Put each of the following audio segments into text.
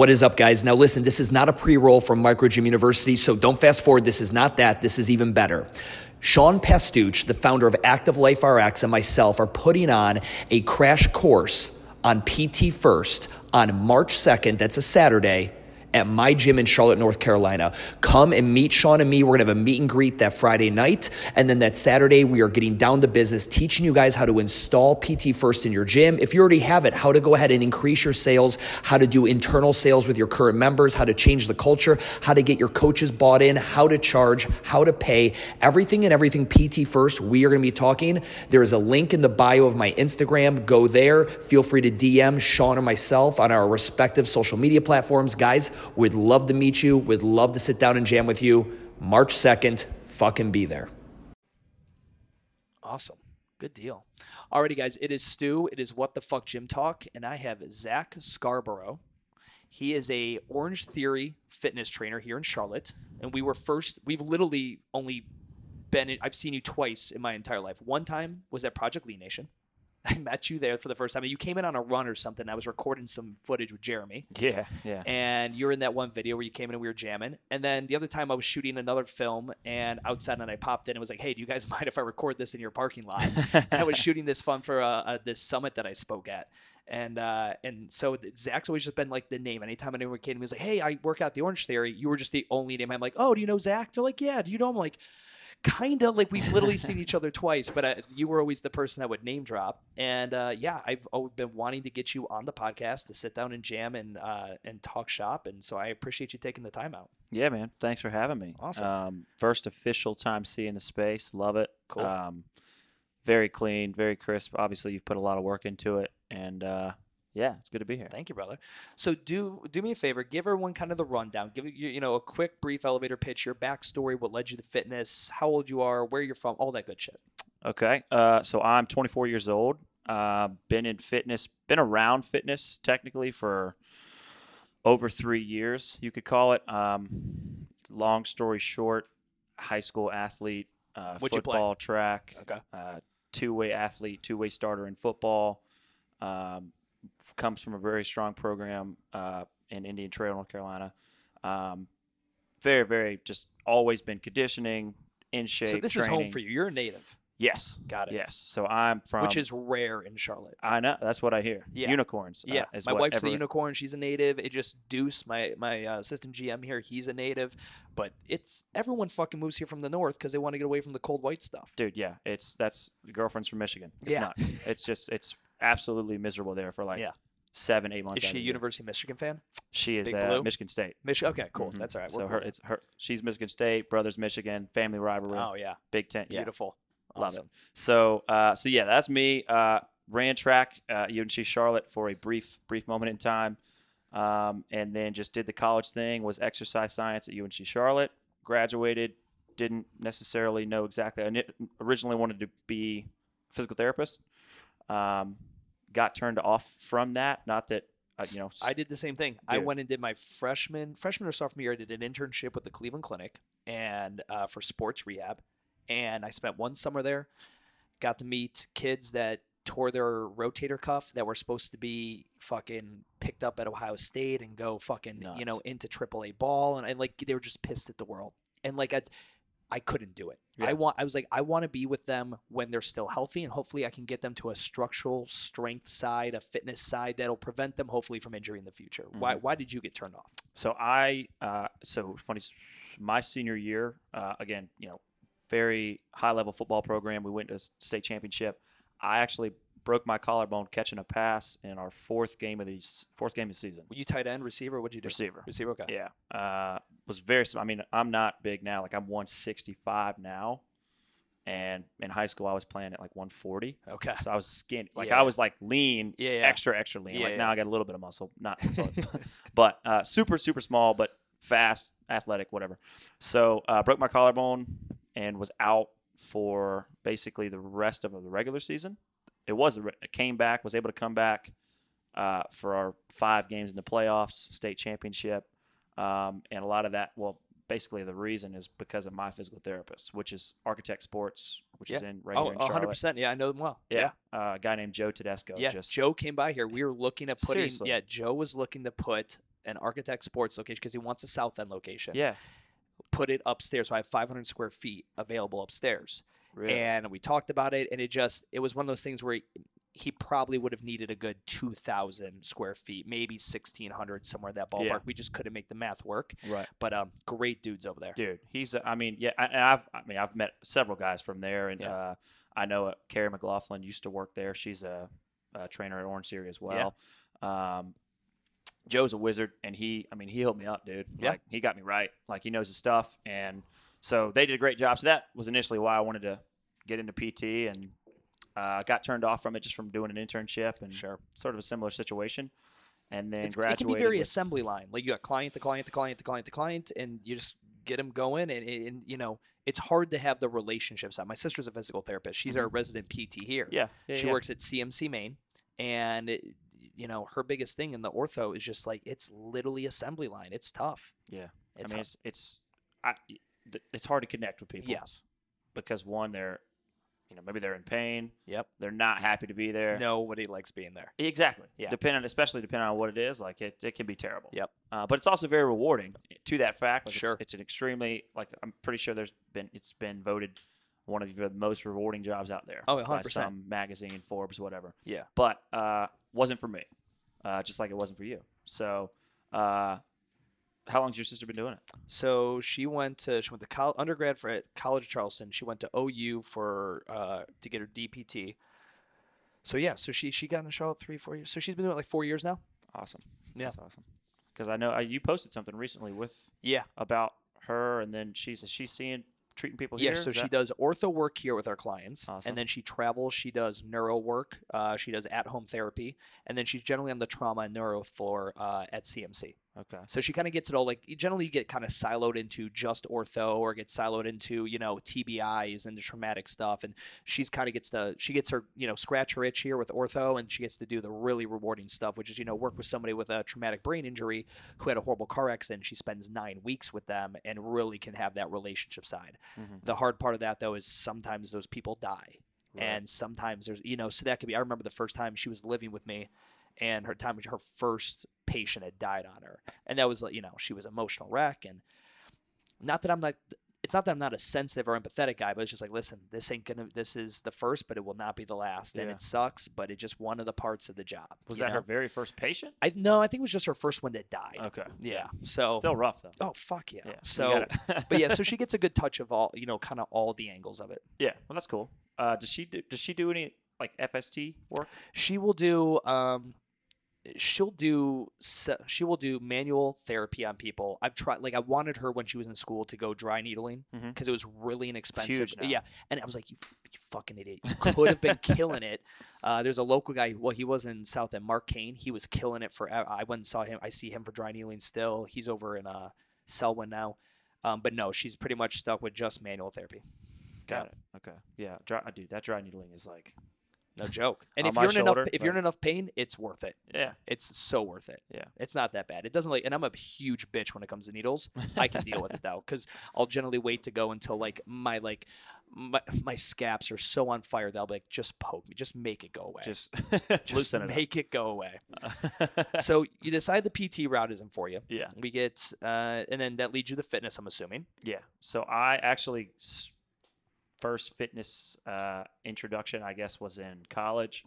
What is up, guys? Now, listen, this is not a pre roll from Micro Gym University, so don't fast forward. This is not that. This is even better. Sean Pastuch, the founder of Active Life RX, and myself are putting on a crash course on PT First on March 2nd. That's a Saturday at my gym in Charlotte, North Carolina. Come and meet Sean and me. We're going to have a meet and greet that Friday night. And then that Saturday, we are getting down to business, teaching you guys how to install PT First in your gym. If you already have it, how to go ahead and increase your sales, how to do internal sales with your current members, how to change the culture, how to get your coaches bought in, how to charge, how to pay, everything and everything PT First. We are going to be talking. There is a link in the bio of my Instagram. Go there. Feel free to DM Sean or myself on our respective social media platforms. Guys, We'd love to meet you. We'd love to sit down and jam with you. March 2nd, fucking be there. Awesome. Good deal. Alrighty, guys, it is Stu. It is What the Fuck Gym Talk, and I have Zach Scarborough. He is a Orange Theory fitness trainer here in Charlotte, and we were first. We've literally only been. I've seen you twice in my entire life. One time was at Project Lean Nation. I met you there for the first time. You came in on a run or something. I was recording some footage with Jeremy. Yeah, yeah. And you're in that one video where you came in and we were jamming. And then the other time I was shooting another film and outside and I popped in and was like, "Hey, do you guys mind if I record this in your parking lot?" and I was shooting this fun for uh, uh, this summit that I spoke at. And uh, and so Zach's always just been like the name. Anytime anyone came to me, was like, "Hey, I work out the Orange Theory." You were just the only name. I'm like, "Oh, do you know Zach?" They're like, "Yeah." Do you know? I'm like kind of like we've literally seen each other twice, but uh, you were always the person that would name drop. And uh, yeah, I've been wanting to get you on the podcast to sit down and jam and uh, and talk shop, and so I appreciate you taking the time out. Yeah, man. Thanks for having me. Awesome. Um, first official time seeing the space. Love it. Cool. Um, very clean, very crisp. Obviously, you've put a lot of work into it, and uh, yeah, it's good to be here. Thank you, brother. So do do me a favor, give everyone kind of the rundown. Give you you know a quick, brief elevator pitch, your backstory, what led you to fitness, how old you are, where you're from, all that good shit. Okay. Uh, so I'm 24 years old. Uh, been in fitness, been around fitness technically for over three years, you could call it. Um, long story short, high school athlete, uh, What'd you play? football, track, Okay. uh, two way athlete, two way starter in football. Um, comes from a very strong program uh, in Indian Trail, North Carolina. Um, very, very just always been conditioning, in shape. so this is home for you. You're a native, Yes. Got it. Yes. So I'm from. which is rare in Charlotte. I know. That's what I hear. Yeah. Unicorns. uh, Yeah, is my wife's a unicorn. She's a native. It just Deuce, my my uh, assistant GM here, he's a native. But it's everyone fucking moves here from the north because they want to get away from the cold white stuff. Dude, yeah. It's that's girlfriend's from Michigan. It's Yeah. nuts. It's just it's absolutely miserable there for like Yeah. seven, eight months. Is she a. University of Michigan fan? She is Big uh, Blue? Michigan State. Michigan. Okay, cool. Mhm. That's all right. We're So cool her, it's her. She's Michigan State. Brother's Michigan. Family rivalry. oh yeah, Big Ten. Yeah. beautiful. Love it. So, uh, so yeah, that's me. Uh, ran track at UNC Charlotte for a brief, brief moment in time, um, and then just did the college thing. Was exercise science at UNC Charlotte. Graduated. Didn't necessarily know exactly. I originally wanted to be physical therapist. Um, got turned off from that. Not that uh, you know. I did the same thing. I went and did my freshman freshman or sophomore year. I did an internship with the Cleveland Clinic and uh, for sports rehab, and I spent one summer there. Got to meet kids that tore their rotator cuff that were supposed to be fucking picked up at Ohio State and go fucking you know Nuts. into AAA ball, and, and like they were just pissed at the world, and like I. I couldn't do it. I want. I was like, I want to be with them when they're still healthy, and hopefully, I can get them to a structural strength side, a fitness side that'll prevent them, hopefully, from injury in the future. Why? Mhm. Why did you get turned off? So I, uh, so funny, my senior year, uh, again, you know, very high level football program. We went to state championship. I actually broke my collarbone catching a pass in our fourth game of the fourth game of the season. Were you tight end, receiver? What'd you do? Receiver. Receiver. Okay. Yeah, uh, was very. I mean, I'm not big now. Like I'm 165 now, and in high school I was playing at like 140. Okay. So I was skinny. Like Yeah. I was like lean, Yeah, yeah. extra, extra lean. Yeah, like now I got a little bit of muscle, not, but, but uh, super, super small, but fast, athletic, whatever. So uh, broke my collarbone and was out for basically the rest of the regular season. It was it came back, was able to come back uh, for our five games in the playoffs, state championship, um, and a lot of that. Well, basically the reason is because of my physical therapist, which is Architect Sports, which is in right Oh, here in 100 Charlotte. percent. Yeah, I know them well. Yeah, uh, a guy named Joe Tedesco. Yeah. just Joe came by here. We were looking at putting. Seriously. Yeah, Joe was looking to put an architect sports location because he wants a south end location. Yeah. Put it upstairs. So I have 500 square feet available upstairs. Really. And we talked about it, and it just it was one of those things where he, he probably would have needed a good 2,000 square feet, maybe 1,600 somewhere in that ballpark. Yeah. We just couldn't make the math work. right. But um, great dudes over there. Dude, he's. I mean, yeah. I, i've i mean, I've met several guys from there, and Yeah. uh, I know uh, Carrie McLaughlin used to work there. She's a, a trainer at Orange Theory as well. Yeah. Um, Joe's a wizard, and he. I mean, he helped me out, dude. Yeah. Like he got me right. Like he knows his stuff, and so they did a great job. So that was initially why I wanted to get into PT, and uh, got turned off from it just from doing an internship and Sure. sort of a similar situation. And then It's, it can be very with- assembly line. Like you got client to client to client to client to client, and you just get them going. And, and you know, it's hard to have the relationships. My sister's a physical therapist. She's our resident PT here. Mm-hmm. Yeah. yeah she yeah. works at CMC Main, and it, you know her biggest thing in the ortho is just like it's literally assembly line. It's tough. Yeah. It's I mean, tough. it's it's I, it's hard to connect with people. yes. Because one, they're you know maybe they're in pain. Yep. They're not happy to be there. Nobody likes being there. Exactly. Yeah. Depending, especially depending on what it is, like it, it can be terrible. Yep. Uh, but it's also very rewarding to that fact. Like Sure. It's, it's an extremely like I'm pretty sure there's been it's been voted one of the most rewarding jobs out there. Oh, by 100%. some magazine, Forbes, whatever. Yeah. But uh, wasn't for me. Uh, just like it wasn't for you. So, uh, how long's your sister been doing it? So she went to she went to col- undergrad for at College of Charleston. She went to OU for uh, to get her DPT. So yeah, so she she got in the show three four years. So she's been doing it like four years now. Awesome. Yeah. That's awesome. Because I know uh, you posted something recently with Yeah, about her, and then she's she's seeing treating people here. yeah. So she that- does ortho work here with our clients, Awesome. and then she travels. She does neuro work. Uh, she does at home therapy, and then she's generally on the trauma and neuro floor uh, at CMC. Okay. So she kind of gets it all. Like generally, you get kind of siloed into just ortho, or get siloed into you know TBIs and the traumatic stuff. And she's kind of gets the she gets her you know scratch her itch here with ortho, and she gets to do the really rewarding stuff, which is you know work with somebody with a traumatic brain injury who had a horrible car accident. She spends nine weeks with them and really can have that relationship side. Mhm. The hard part of that though is sometimes those people die. Right. And sometimes there's, you know, so that could be. I remember the first time she was living with me, and her time, her first patient had died on her, and that was like, you know, she was emotional wreck, and not that I'm like, it's not that I'm not a sensitive or empathetic guy, but it's just like, listen, this ain't gonna, this is the first, but it will not be the last, and it sucks, but it's just one of the parts of the job. Was that her very first patient? I no, I think it was just her first one that died. Okay. Yeah. So Still rough though. oh fuck yeah. Yeah. So, but yeah, so she gets a good touch of all, you know, kind of all the angles of it. yeah. Well, that's cool. Uh, does she do? Does she do any like FST work? she will do um she'll do she will do manual therapy on people. I've tried like i wanted her when she was in school to go dry needling because it was really inexpensive. yeah. And i was like you, you fucking idiot. You could have been killing it. Uh, there's a local guy well he was in south end mark kane. He was killing it forever. i went and saw him i see him for dry needling still. He's over in uh selwyn now. Um, but no she's pretty much stuck with just manual therapy. Got it. Okay. Yeah. Dry, dude, that dry needling is like. No joke and if you're in enough shoulder, if you're in enough pain it's worth it Yeah. It's so worth it. Yeah. It's not that bad. It doesn't like, and I'm a huge bitch when it comes to needles. I can deal with it though, because I'll generally wait to go until like my like my, my scaps are so on fire that I'll be like, just poke me, just make it go away, Just, Just it make it go away. so you decide the PT route isn't for you. yeah. We get, uh, and then that leads you to fitness. I'm assuming. Yeah. So I actually first fitness uh, introduction, I guess, was in college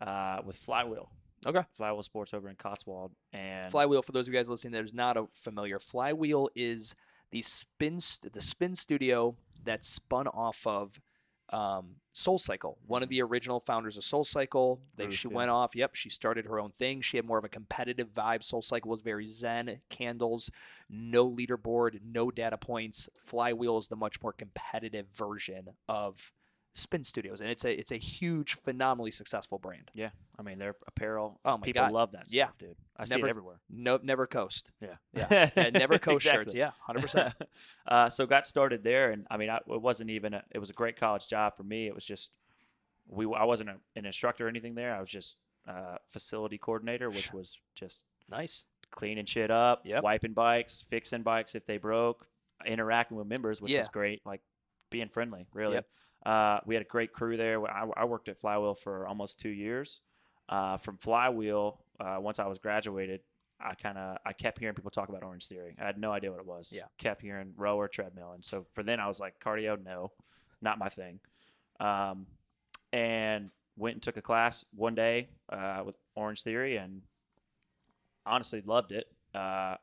uh, with Flywheel. Okay. Flywheel Sports over in Cotswold, and Flywheel, for those of you guys listening, that is not a familiar. Flywheel is the spin st- the spin studio that spun off of um, Soul Cycle. One of the original founders of Soul Cycle. They, she went off. Yep, she started her own thing. She had more of a competitive vibe. Soul Cycle was very zen, candles, no leaderboard, no data points. Flywheel is the much more competitive version of Spin Studios, and it's a it's a huge, phenomenally successful brand. yeah, I mean their apparel. Oh my people God. love that Yeah. stuff, dude. I see Never- it everywhere. No, never coast. Yeah, Yeah, yeah never coast shirts. Yeah, hundred percent. uh, so got started there, and I mean, I, it wasn't even. A, it was a great college job for me. It was just we. I wasn't a, an instructor or anything there. I was just uh, facility coordinator, which was just Nice. cleaning shit up, Yep. wiping bikes, fixing bikes if they broke, interacting with members, which Yeah. was great. Like being friendly, really. Yep. Uh, we had a great crew there. I, I worked at Flywheel for almost two years. Uh, from Flywheel, uh, once I was graduated, I kind of I kept hearing people talk about Orange Theory. I had no idea what it was. Yeah. Kept hearing rower treadmill, and so for then I was like cardio, no, not my thing. Um, and went and took a class one day uh, with Orange Theory, and honestly loved it. Uh,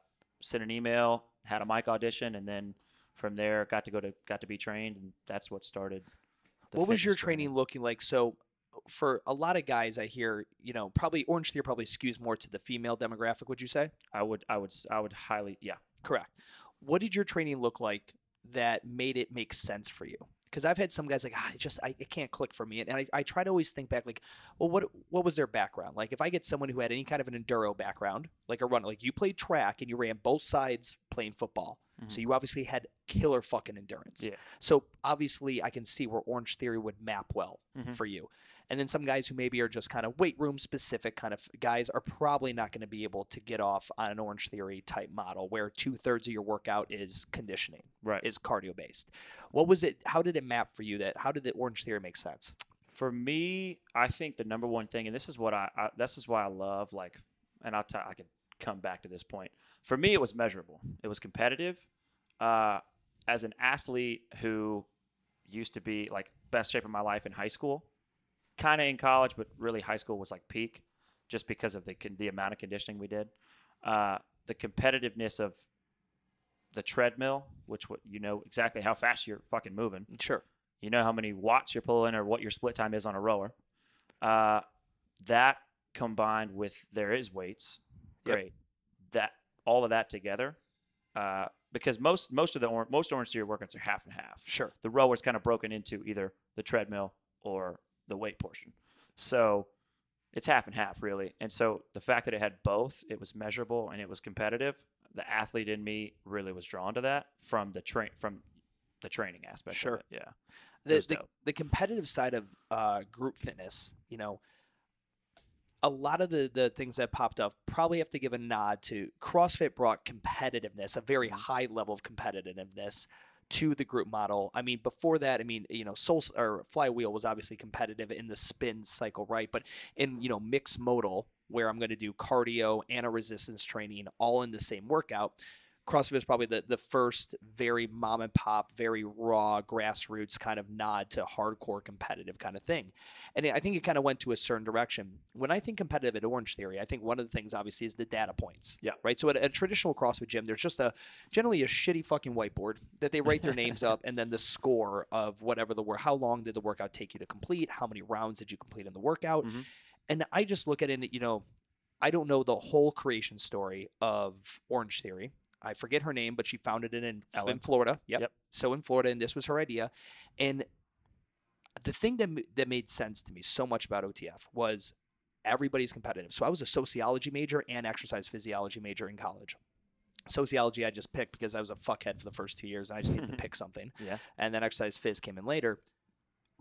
sent an email, had a mic audition, and then from there got to go to got to be trained, and that's what started. What was your training looking like? So, for a lot of guys, I hear you know probably Orange Theory probably skews more to the female demographic. Would you say? I would I would I would highly yeah. Correct. What did your training look like that made it make sense for you? Because I've had some guys like, ah, I just I, it can't click for me, and I, I try to always think back like, well, what what was their background? Like, if I get someone who had any kind of an enduro background, like a runner, like you played track and you ran both sides playing football, so you obviously had killer fucking endurance. Mm-hmm. Yeah. So obviously, I can see where Orange Theory would map well Mhm. for you. And then some guys who maybe are just kind of weight room specific kind of guys are probably not going to be able to get off on an Orange Theory type model where two thirds of your workout is conditioning, Right. is cardio based. What was it? How did it map for you? That how did the Orange Theory make sense? for me, I think the number one thing, and this is what I, I this is why I love like, and I'll t- I can come back to this point. For me, it was measurable. It was competitive. Uh, as an athlete who used to be like best shape of my life in high school, kind of in college, but really high school was like peak, just because of the the amount of conditioning we did. Uh, the competitiveness of the treadmill, which what you know exactly how fast you're fucking moving. Sure. You know how many watts you're pulling or what your split time is on a rower. Uh, that combined with there is weights, Yep. great. That all of that together, uh, because most most of the or- most Orange Theory workouts are half and half. Sure. The rower's kind of broken into either the treadmill or the weight portion, so it's half and half really. And so the fact that it had both, it was measurable and it was competitive. The athlete in me really was drawn to that from the train from the training aspect. Sure. yeah. the, the, the competitive side of uh, group fitness, you know, a lot of the, the things that popped up probably have to give a nod to CrossFit brought competitiveness, a very Mm-hmm. high level of competitiveness to the group model. I mean, before that, I mean, you know, Soul or Flywheel was obviously competitive in the spin cycle, right? But in, you know, mixed modal, where I'm going to do cardio and a resistance training all in the same workout, CrossFit is probably the, the first very mom and pop, very raw grassroots kind of nod to hardcore competitive kind of thing. And I think it kind of went to a certain direction. When I think competitive at Orange Theory, I think one of the things obviously is the data points. Yeah. Right. So at a traditional CrossFit gym, there's just a generally a shitty fucking whiteboard that they write their names up and then the score of whatever the work, how long did the workout take you to complete? How many rounds did you complete in the workout? Mhm. And I just look at it, and, you know, I don't know the whole creation story of Orange Theory. I forget her name, but she founded it in, in Florida. Yep. Yep. So in Florida, and this was her idea. And the thing that that made sense to me so much about OTF was everybody's competitive. So I was a sociology major and exercise physiology major in college. Sociology I just picked because I was a fuckhead for the first two years and I just needed to pick something. Yeah. And then exercise phys came in later.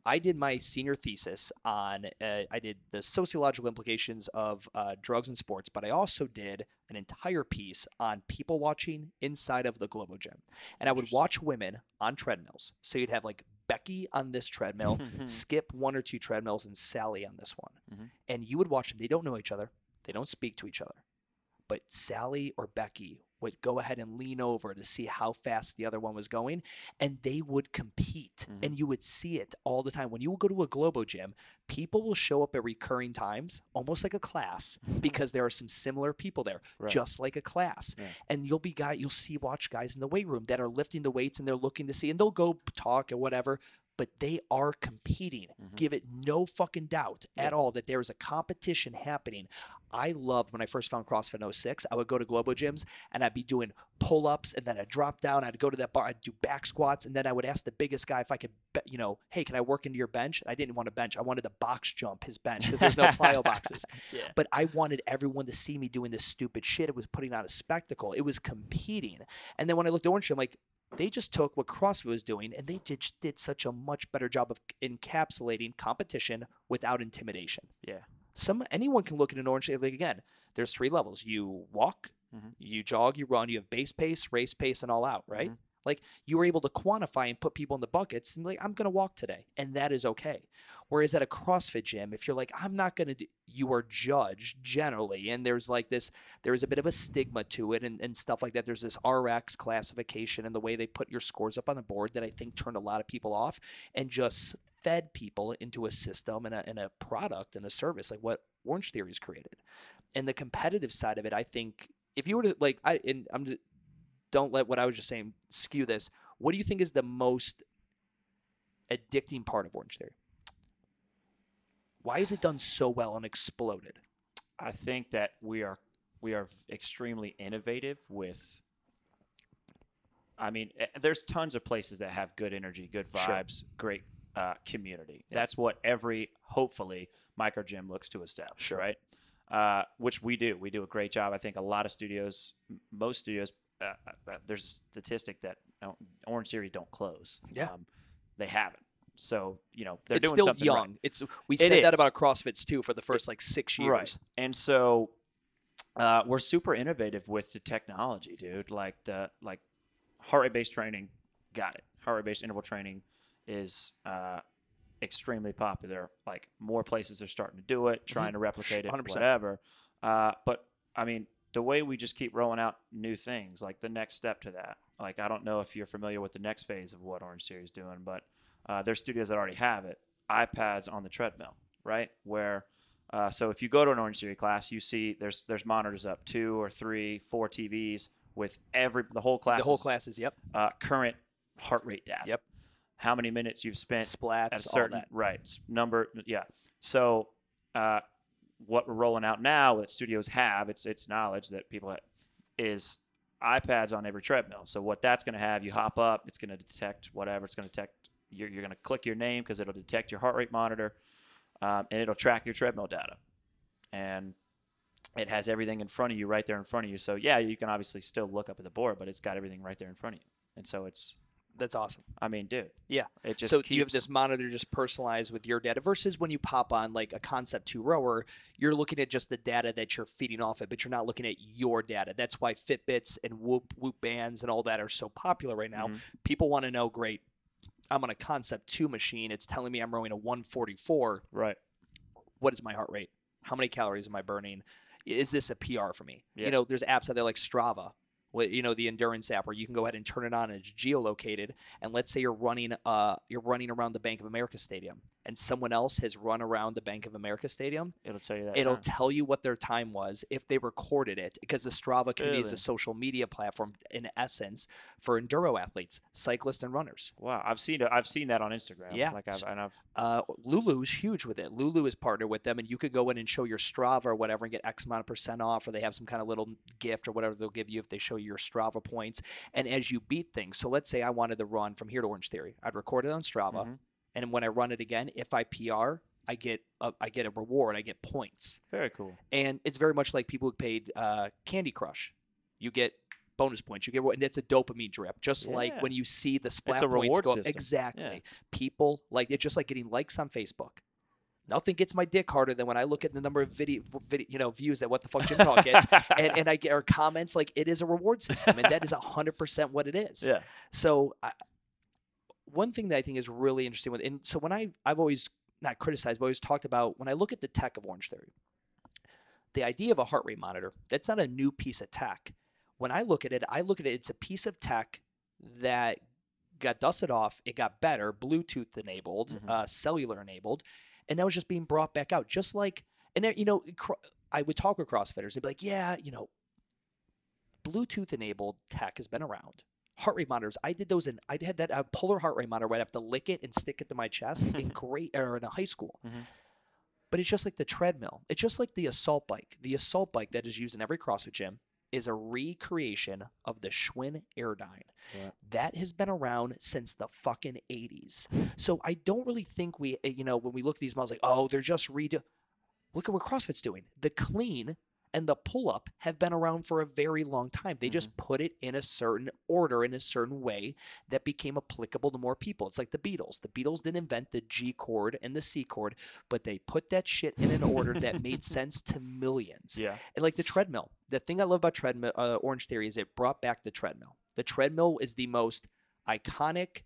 I did my senior thesis on uh, I did the sociological implications of uh, drugs and sports, but I also did an entire piece on people watching inside of the Globo Gym, and I would watch women on treadmills. So you'd have like Becky on this treadmill, Skip one or two treadmills, and Sally on this one, Mhm. and you would watch them. They don't know each other, they don't speak to each other, but Sally or Becky would go ahead and lean over to see how fast the other one was going and they would compete Mhm. and you would see it all the time when you go to a globo gym people will show up at recurring times almost like a class because there are some similar people there Right. just like a class Yeah. and you'll be guy you'll see watch guys in the weight room that are lifting the weights and they're looking to see and they'll go talk or whatever but they are competing Mhm. give it no fucking doubt at all that there is a competition happening I loved when I first found CrossFit in 06. I would go to Globo gyms and I'd be doing pull ups and then I'd drop down. I'd go to that bar, I'd do back squats. And then I would ask the biggest guy if I could, be- you know, hey, can I work into your bench? I didn't want a bench. I wanted to box jump his bench because there's no plyo boxes. Yeah. But I wanted everyone to see me doing this stupid shit. It was putting on a spectacle, it was competing. And then when I looked at Orange, I'm like, they just took what CrossFit was doing and they did, just did such a much better job of encapsulating competition without intimidation Yeah. some anyone can look at an orange like again there's three levels you walk Mhm. you jog you run you have base pace race pace and all out right Mhm. Like you were able to quantify and put people in the buckets and be like, I'm going to walk today. And that is okay. Whereas at a CrossFit gym, if you're like, I'm not going to do, you are judged generally. And there's like this, there is a bit of a stigma to it and, and stuff like that. There's this RX classification and the way they put your scores up on the board that I think turned a lot of people off and just fed people into a system and a, and a product and a service like what Orange Theory Theory's created. And the competitive side of it, I think if you were to like, I, and I'm just, don't let what I was just saying skew this. What do you think is the most addicting part of Orange Theory? Why is it done so well and exploded? I think that we are we are extremely innovative with. I mean, eh, there's tons of places that have good energy, good Sure. vibes, great uh, community. That's what every hopefully micro gym looks to establish, Sure. right? Uh, which we do. We do a great job. I think a lot of studios, most studios, uh, uh, uh, there's a statistic that Orange Theories don't close. Yeah. um, they haven't. So you know they're it's doing still something young. right. It's we It said that about CrossFits too for the first like six years. Right. And so uh, we're super innovative with the technology, dude. Like the like heart rate based training, got it. Heart rate based interval training is uh, extremely popular. Like more places are starting to do it, trying to replicate it, 100%. whatever. Uh, but I mean, the way we just keep rolling out new things, like the next step to that. Like I don't know if you're familiar with the next phase of what Orange Theory's is doing, but uh, there's studios that already have it. iPads on the treadmill, right? Where uh, so if you go to an Orange Theory class, you see there's there's monitors up, two or three, four TVs with every the whole class. The whole class is yep, uh, current heart rate data. Yep. How many minutes you've spent splats, at a certain that. right number? Yeah. So uh, what we're rolling out now that studios have it's it's knowledge that people ha- is iPads on every treadmill. So what that's going to have, you hop up, it's going to detect whatever. It's going to detect. You're, you're going to click your name because it'll detect your heart rate monitor, um, and it'll track your treadmill data, and it has everything in front of you right there in front of you. So yeah, you can obviously still look up at the board, but it's got everything right there in front of you. And so it's, That's awesome. I mean, dude, Yeah. it just so keeps, you have this monitor just personalized with your data versus when you pop on like a concept two rower you're looking at just the data that you're feeding off it but you're not looking at your data that's why fitbits and whoop whoop bands and all that are so popular right now Mhm. people want to know great i'm on a concept two machine it's telling me i'm rowing a 144 right. what is my heart rate how many calories am i burning is this a pr for me Yeah. you know there's apps out there like strava you know the endurance app where you can go ahead and turn it on and it's geolocated and let's say you're running uh you're running around the bank of america stadium and someone else has run around the bank of america stadium It'll tell you that. it'll time. tell you what their time was if they recorded it because the strava community is a social media platform in essence for enduro athletes cyclists and runners wow, I've seen. I've seen that on Instagram. Yeah. Like I've, and I've uh, Lulu is huge with it. Lulu is partnered with them, and you could go in and show your Strava or whatever and get X amount of percent off, or they have some kind of little gift or whatever they'll give you if they show you your Strava points. And as you beat things, so let's say I wanted to run from here to Orange Theory, I'd record it on Strava, Mhm. and when I run it again, if I PR, I get a, I get a reward, I get points, very cool. and it's very much like people who paid uh, Candy Crush. You get bonus points. You get what? and it's a dopamine drip, just like when you see the splat a points reward go up. system. Exactly. People like it's just like getting likes on Facebook. Nothing gets my dick harder than when I look at the number of video, video you know, views that what the fuck Gym Talk gets, and, and I get or comments like it is a reward system, and that is hundred percent what it is. yeah. So, I, one thing that I think is really interesting with, and so when I I've always not criticized, but always talked about when I look at the tech of Orange Theory, the idea of a heart rate monitor that's not a new piece of tech. When I look at it, I look at it, it's a piece of tech that got dusted off. It got better, Bluetooth enabled, Mhm. uh, cellular enabled, and that was just being brought back out, just like and there, you know, I would talk with CrossFitters. They'd be like, "Yeah, you know, Bluetooth enabled tech has been around. Heart rate monitors. I did those in. I had that uh, polar heart rate monitor where I'd have to lick it and stick it to my chest in great or in a high school. Mhm. But it's just like the treadmill. It's just like the assault bike. The assault bike that is used in every CrossFit gym is a recreation of the Schwinn Airdyne. Yeah. That has been around since the fucking 80s. So I don't really think we, uh, you know, when we look at these models, like, oh, they're just redo. Look at what CrossFit's doing. The clean and the pull up have been around for a very long time. They just put it in a certain order, in a certain way that became applicable to more people. It's like the Beatles. The Beatles didn't invent the G chord and the C chord, but they put that shit in an order that made sense to millions. Yeah. And like the treadmill, the thing I love about treadmill, uh, Orange Theory is it brought back the treadmill. The treadmill is the most iconic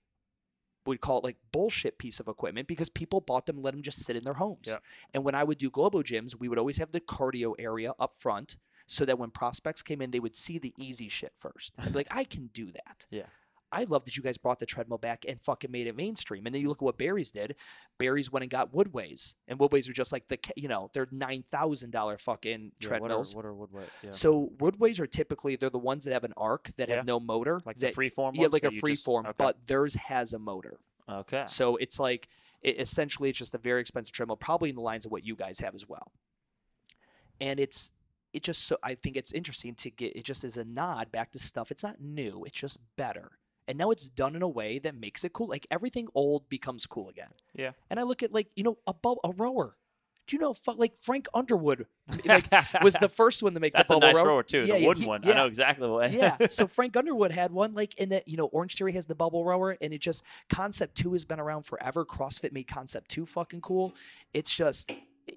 would call it like bullshit piece of equipment because people bought them and let them just sit in their homes. Yep. And when I would do Globo gyms, we would always have the cardio area up front so that when prospects came in, they would see the easy shit first. I'd be like, I can do that. Yeah. I love that you guys brought the treadmill back and fucking made it mainstream. And then you look at what Barry's did. Barry's went and got Woodways, and Woodways are just like the you know they're nine thousand dollar fucking Yeah, treadmills. What are, what are Woodway? Yeah. So Woodways are typically they're the ones that have an arc that Yeah. have no motor, like that, the freeform yeah, like a free just- form, okay. but theirs has a motor. okay. So it's like it, essentially it's just a very expensive treadmill, probably in the lines of what you guys have as well. And it's it just so I think it's interesting to get it just as a nod back to stuff. It's not new, it's just better. And now it's done in a way that makes it cool. Like everything old becomes cool again. Yeah. And I look at like you know a bub- a rower. Do you know like Frank Underwood like was the first one to make That's the a nice rower. rower too. Yeah, the wooden he- one. yeah I know exactly what. yeah. So Frank Underwood had one, like in that, you know, Orange Theory has the bubble rower, and it just Concept Two has been around forever. CrossFit made Concept Two fucking cool. It's just,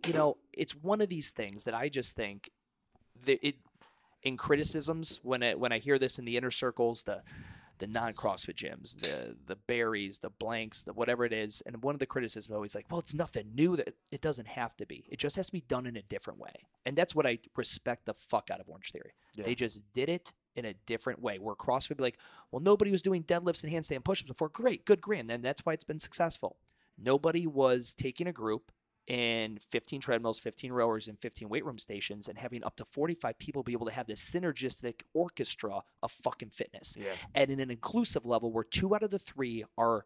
you know, it's one of these things that I just think that it in criticisms when I when I hear this in the inner circles, the the non CrossFit gyms, the the Barry's, the blanks, the whatever it is, and one of the criticisms always like, well, it's nothing new. That it doesn't have to be. It just has to be done in a different way, and that's what I respect the fuck out of Orange Theory. Yeah. They just did it in a different way. Where CrossFit would be like, well, nobody was doing deadlifts and handstand push-ups before. Great, good, grand, and that's why it's been successful. Nobody was taking a group in 15 treadmills, 15 rowers, and 15 weight room stations, and having up to 45 people be able to have this synergistic orchestra of fucking fitness. Yeah. And in an inclusive level where two out of the three are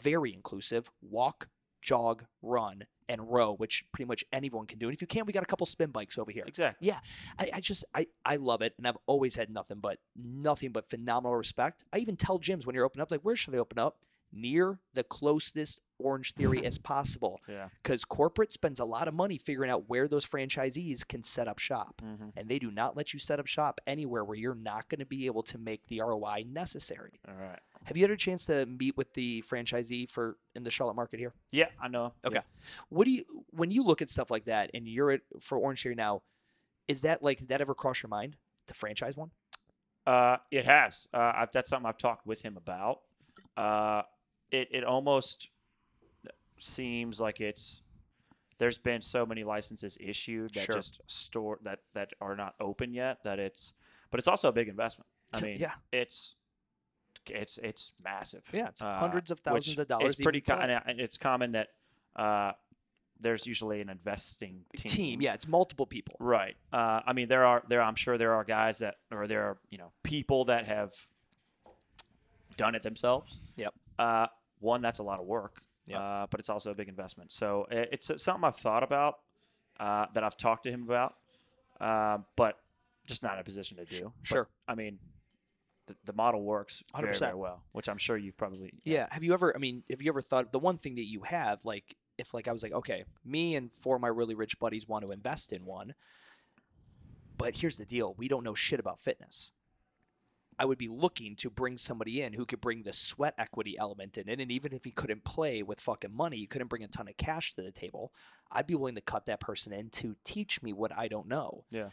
very inclusive walk, jog, run, and row, which pretty much anyone can do. And if you can't, we got a couple spin bikes over here. Exactly. Yeah, I, I just I, I love it, and I've always had nothing but nothing but phenomenal respect. I even tell gyms when you're opening up, like, where should I open up? Near the closest Orange Theory as possible, Yeah. because corporate spends a lot of money figuring out where those franchisees can set up shop, Mm-hmm. and they do not let you set up shop anywhere where you're not going to be able to make the ROI necessary. All right. Have you had a chance to meet with the franchisee for in the Charlotte market here? Yeah, I know. Okay. Yeah. What do you when you look at stuff like that and you're at for Orange Theory now? Is that like did that ever cross your mind to franchise one? Uh, it has. Uh, I've, that's something I've talked with him about. Uh, it it almost seems like it's there's been so many licenses issued that Sure. just store that that are not open yet that it's but it's also a big investment. I mean, Yeah. it's it's it's massive. Yeah, it's Uh, hundreds of thousands of dollars. It's pretty common. that. And it's common that uh, there's usually an investing team. team. Yeah, it's multiple people. Right. Uh, I mean, there are there. I'm sure there are guys that, or there are you know people that have done it themselves. Yep. Uh, one, that's a lot of work. Yep. Uh, but it's also a big investment. So it's something I've thought about, uh, that I've talked to him about, uh, but just not in a position to do. But, Sure. I mean, the, the model works very 100%. very well, which I'm sure you've probably. Yeah. Have you ever? I mean, have you ever thought the one thing that you have, like, if like I was like, okay, me and four of my really rich buddies want to invest in one, but here's the deal: we don't know shit about fitness. I would be looking to bring somebody in who could bring the sweat equity element in it, and even if he couldn't play with fucking money, he couldn't bring a ton of cash to the table. I'd be willing to cut that person in to teach me what I don't know. Yeah.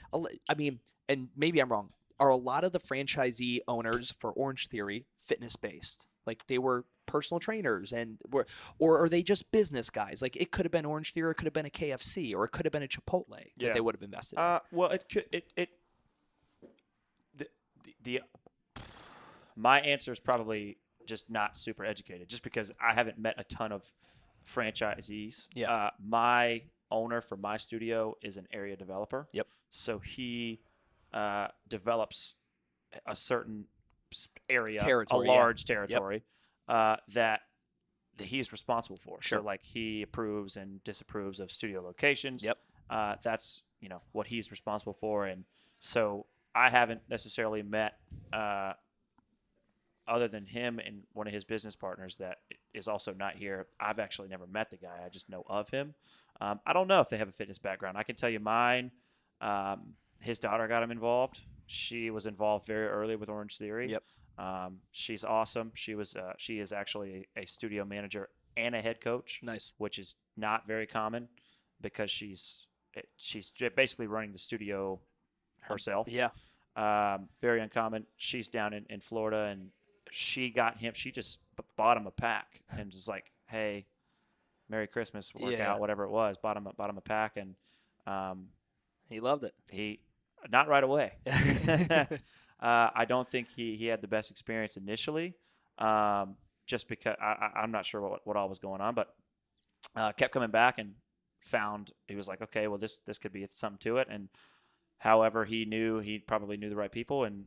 I mean, and maybe I'm wrong. Are a lot of the franchisee owners for Orange Theory fitness based? Like they were personal trainers and were, or are they just business guys? Like it could have been Orange Theory, it could have been a KFC, or it could have been a Chipotle that they would have invested. in. Uh, well, it could it it the the my answer is probably just not super educated, just because I haven't met a ton of franchisees. Yeah. Uh, my owner for my studio is an area developer. Yep. So he uh, develops a certain area, Territory, a yeah. large territory uh, that that he's responsible for. Sure. So like he approves and disapproves of studio locations. Yep. Uh, that's you know what he's responsible for, and so I haven't necessarily met uh, other than him and one of his business partners that is also not here. I've actually never met the guy. I just know of him. Um, I don't know if they have a fitness background. I can tell you mine. Um, his daughter got him involved. She was involved very early with Orange Theory. Yep. Um, she's awesome. She was. Uh, she is actually a, a studio manager and a head coach nice. which is not very common because she's she's basically running the studio herself. Yeah. Um, very uncommon. She's down in, in Florida and she got him. She just bought him a pack and was like, "Hey, Merry Christmas, workout, Yeah. whatever it was." Bought him a, bought him a pack, and um, He loved it. he not right away. uh, I don't think he, he had the best experience initially, um, just because I, I, I'm not sure what, what all was going on, but uh, kept coming back and found he was like, okay, well this this could be something to it, and however he knew he probably knew the right people and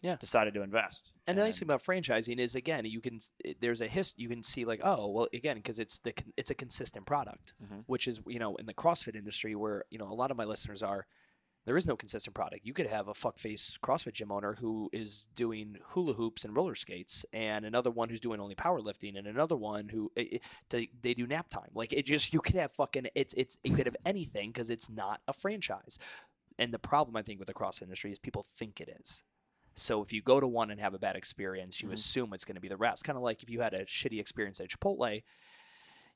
Yeah. decided to invest. And the nice thing about franchising is again, you can there's a hist you can see like oh well again because it's the it's a consistent product, Mhm. which is you know in the CrossFit industry where you know a lot of my listeners are there is no consistent product. You could have a fuckface CrossFit gym owner who is doing hula hoops and roller skates, and another one who's doing only powerlifting, and another one who it, it- they, they do nap time. Like it just you could have fucking it's it's you could have anything because it's not a franchise. And the problem I think with the CrossFit industry is people think it is. So if you go to one and have a bad experience, you Mhm. assume it's going to be the rest. Kind of like if you had a shitty experience at Chipotle,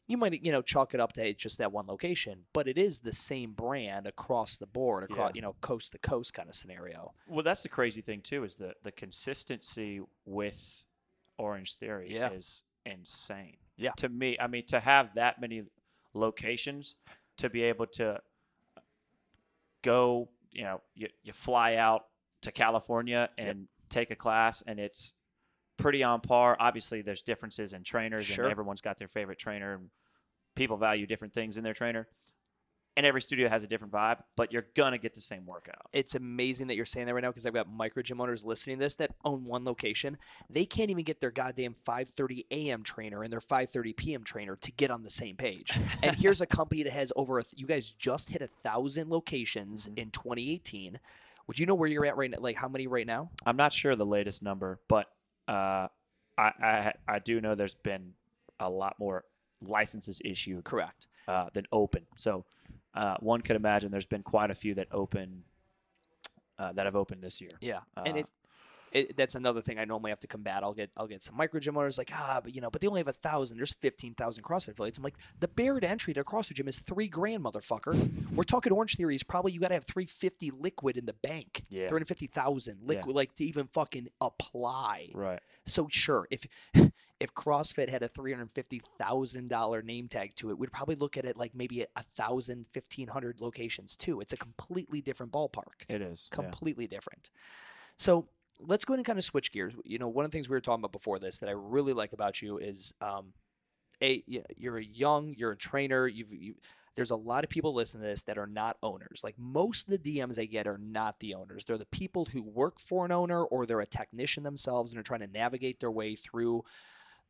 you might you know chalk it up to just that one location, but it is the same brand across the board, across Yeah. you know coast to coast kind of scenario. Well, that's the crazy thing too is the the consistency with Orange Theory Yeah. is insane. Yeah. To me, I mean, to have that many locations, to be able to go, you know, you, you fly out to California and take a class, and it's pretty on par. Obviously, there's differences in trainers, Sure. and everyone's got their favorite trainer, and people value different things in their trainer. And every studio has a different vibe, but you're gonna get the same workout. It's amazing that you're saying that right now because I've got micro gym owners listening to this that own one location. They can't even get their goddamn 5:30 a.m. trainer and their 5:30 p.m. trainer to get on the same page. and here's a company that has over a th- you guys just hit a thousand locations Mm-hmm. in 2018. Would you know where you're at right now? Like how many right now? I'm not sure the latest number, but uh, I, I I do know there's been a lot more licenses issued Correct. uh, than open. So uh, one could imagine there's been quite a few that open uh, that have opened this year. Yeah, and Uh, it, it that's another thing I normally have to combat. I'll get I'll get some micro gym owners like ah, but you know, but they only have a thousand. There's fifteen thousand CrossFit affiliates. I'm like the barrier to entry to a CrossFit gym is three grand, motherfucker. We're talking Orange Theory is probably you got to have three fifty liquid in the bank. Yeah. three hundred fifty thousand liquid, like to even fucking apply. Right. So sure, if if CrossFit had a three hundred fifty thousand dollar name tag to it, we'd probably look at it like maybe a thousand, fifteen hundred locations too. It's a completely different ballpark It is. yeah. completely different. So let's go ahead and kind of switch gears. You know, one of the things we were talking about before this that I really like about you is, um, a you're a young, you're a trainer. You've you, there's a lot of people listening to this that are not owners. Like most of the DMs I get are not the owners. They're the people who work for an owner or they're a technician themselves and are trying to navigate their way through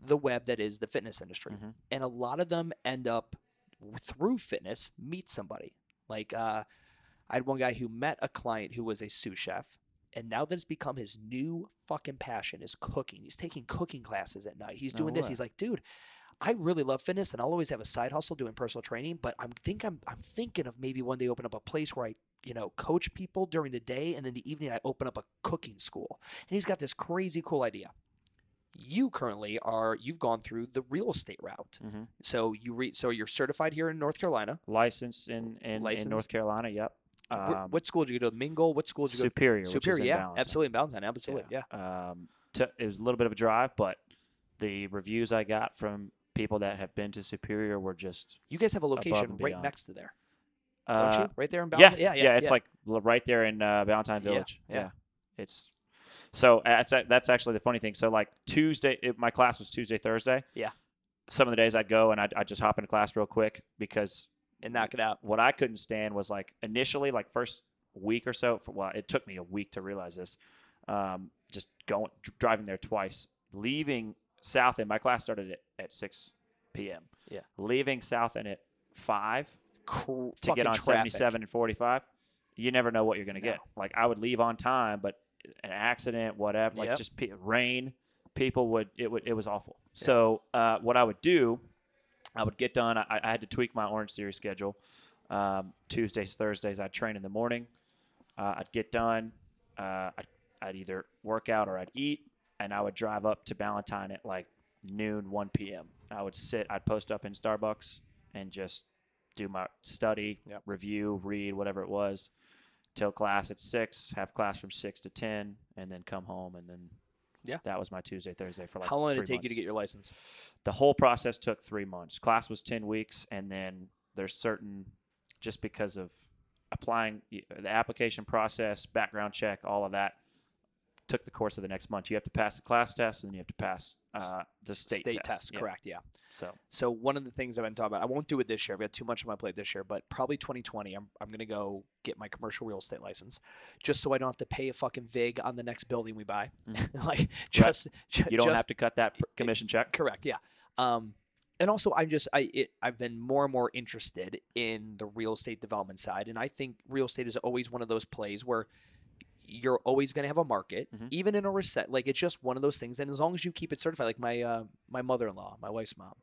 the web that is the fitness industry. Mhm. And a lot of them end up through fitness meet somebody. Like uh, I had one guy who met a client who was a sous chef, and now that it's become his new fucking passion is cooking. He's taking cooking classes at night. He's No doing this. way. He's like, dude, I really love fitness, and I'll always have a side hustle doing personal training. But I'm think I'm I'm thinking of maybe one day open up a place where I you know coach people during the day, and then the evening I open up a cooking school. And he's got this crazy cool idea. You currently are you've gone through the real estate route. Mhm. So you re, so you're certified here in North Carolina. Licensed in, in, in North Carolina. Yep. Um, what school did you go to? Mingle? What school did you go to? Superior. Superior, yeah, Ballantyne. absolutely in Ballantyne, absolutely, yeah. Um, t- it was a little bit of a drive, but the reviews I got from people that have been to Superior were just You guys have a location right next to there, uh, don't you? Right there in Yeah, Ballantyne. yeah, yeah, It's like right there in uh, Ballantyne Yeah, Village. yeah. it's so that's that's actually the funny thing. So like Tuesday, it, my class was Tuesday, Thursday. Yeah. Some of the days I'd go and I'd, I'd just hop into class real quick because and knock it out. what I couldn't stand was like initially, like first week or so. For, well, it took me a week to realize this. Um, just going dr- driving there twice, leaving South End. My class started at, at six p.m. Yeah. leaving South End at five to get on traffic. 77 and 45 you never know what you're going to No. get like i would leave on time but an accident whatever like Yep. just pe- rain people would it would it was awful so uh, what i would do i would get done i, I had to tweak my orange theory schedule um, tuesdays thursdays i'd train in the morning uh, i'd get done uh, I'd, I'd either work out or i'd eat and i would drive up to Ballantyne at like noon 1 p.m i would sit i'd post up in starbucks and just do my study, Yep. review, read, whatever it was, till class at six. Have class from six to ten, and then come home and then Yeah. That was my Tuesday, Thursday for like How long did it take you to get your license? the whole process took three months. Class was 10 weeks, and then there's certain, just because of applying the application process, background check, all of that, took the course of the next month. You have to pass the class test, and then you have to pass uh, the state, test, Yeah. correct? Yeah. So, So one of the things I've been talking about, I won't do it this year. I've got too much on my plate this year, but probably 2020, I'm, I'm going to go get my commercial real estate license, just so I don't have to pay a fucking vig on the next building we buy. like just, ju- Mm-hmm. you don't just have to cut that commission check. correct, yeah. Um, and also, I'm just I it, I've been more and more interested in the real estate development side, and I think real estate is always one of those plays where you're always going to have a market, Mhm. even in a reset. Like it's just one of those things, and as long as you keep it certified, like my uh, my mother-in-law, my wife's mom,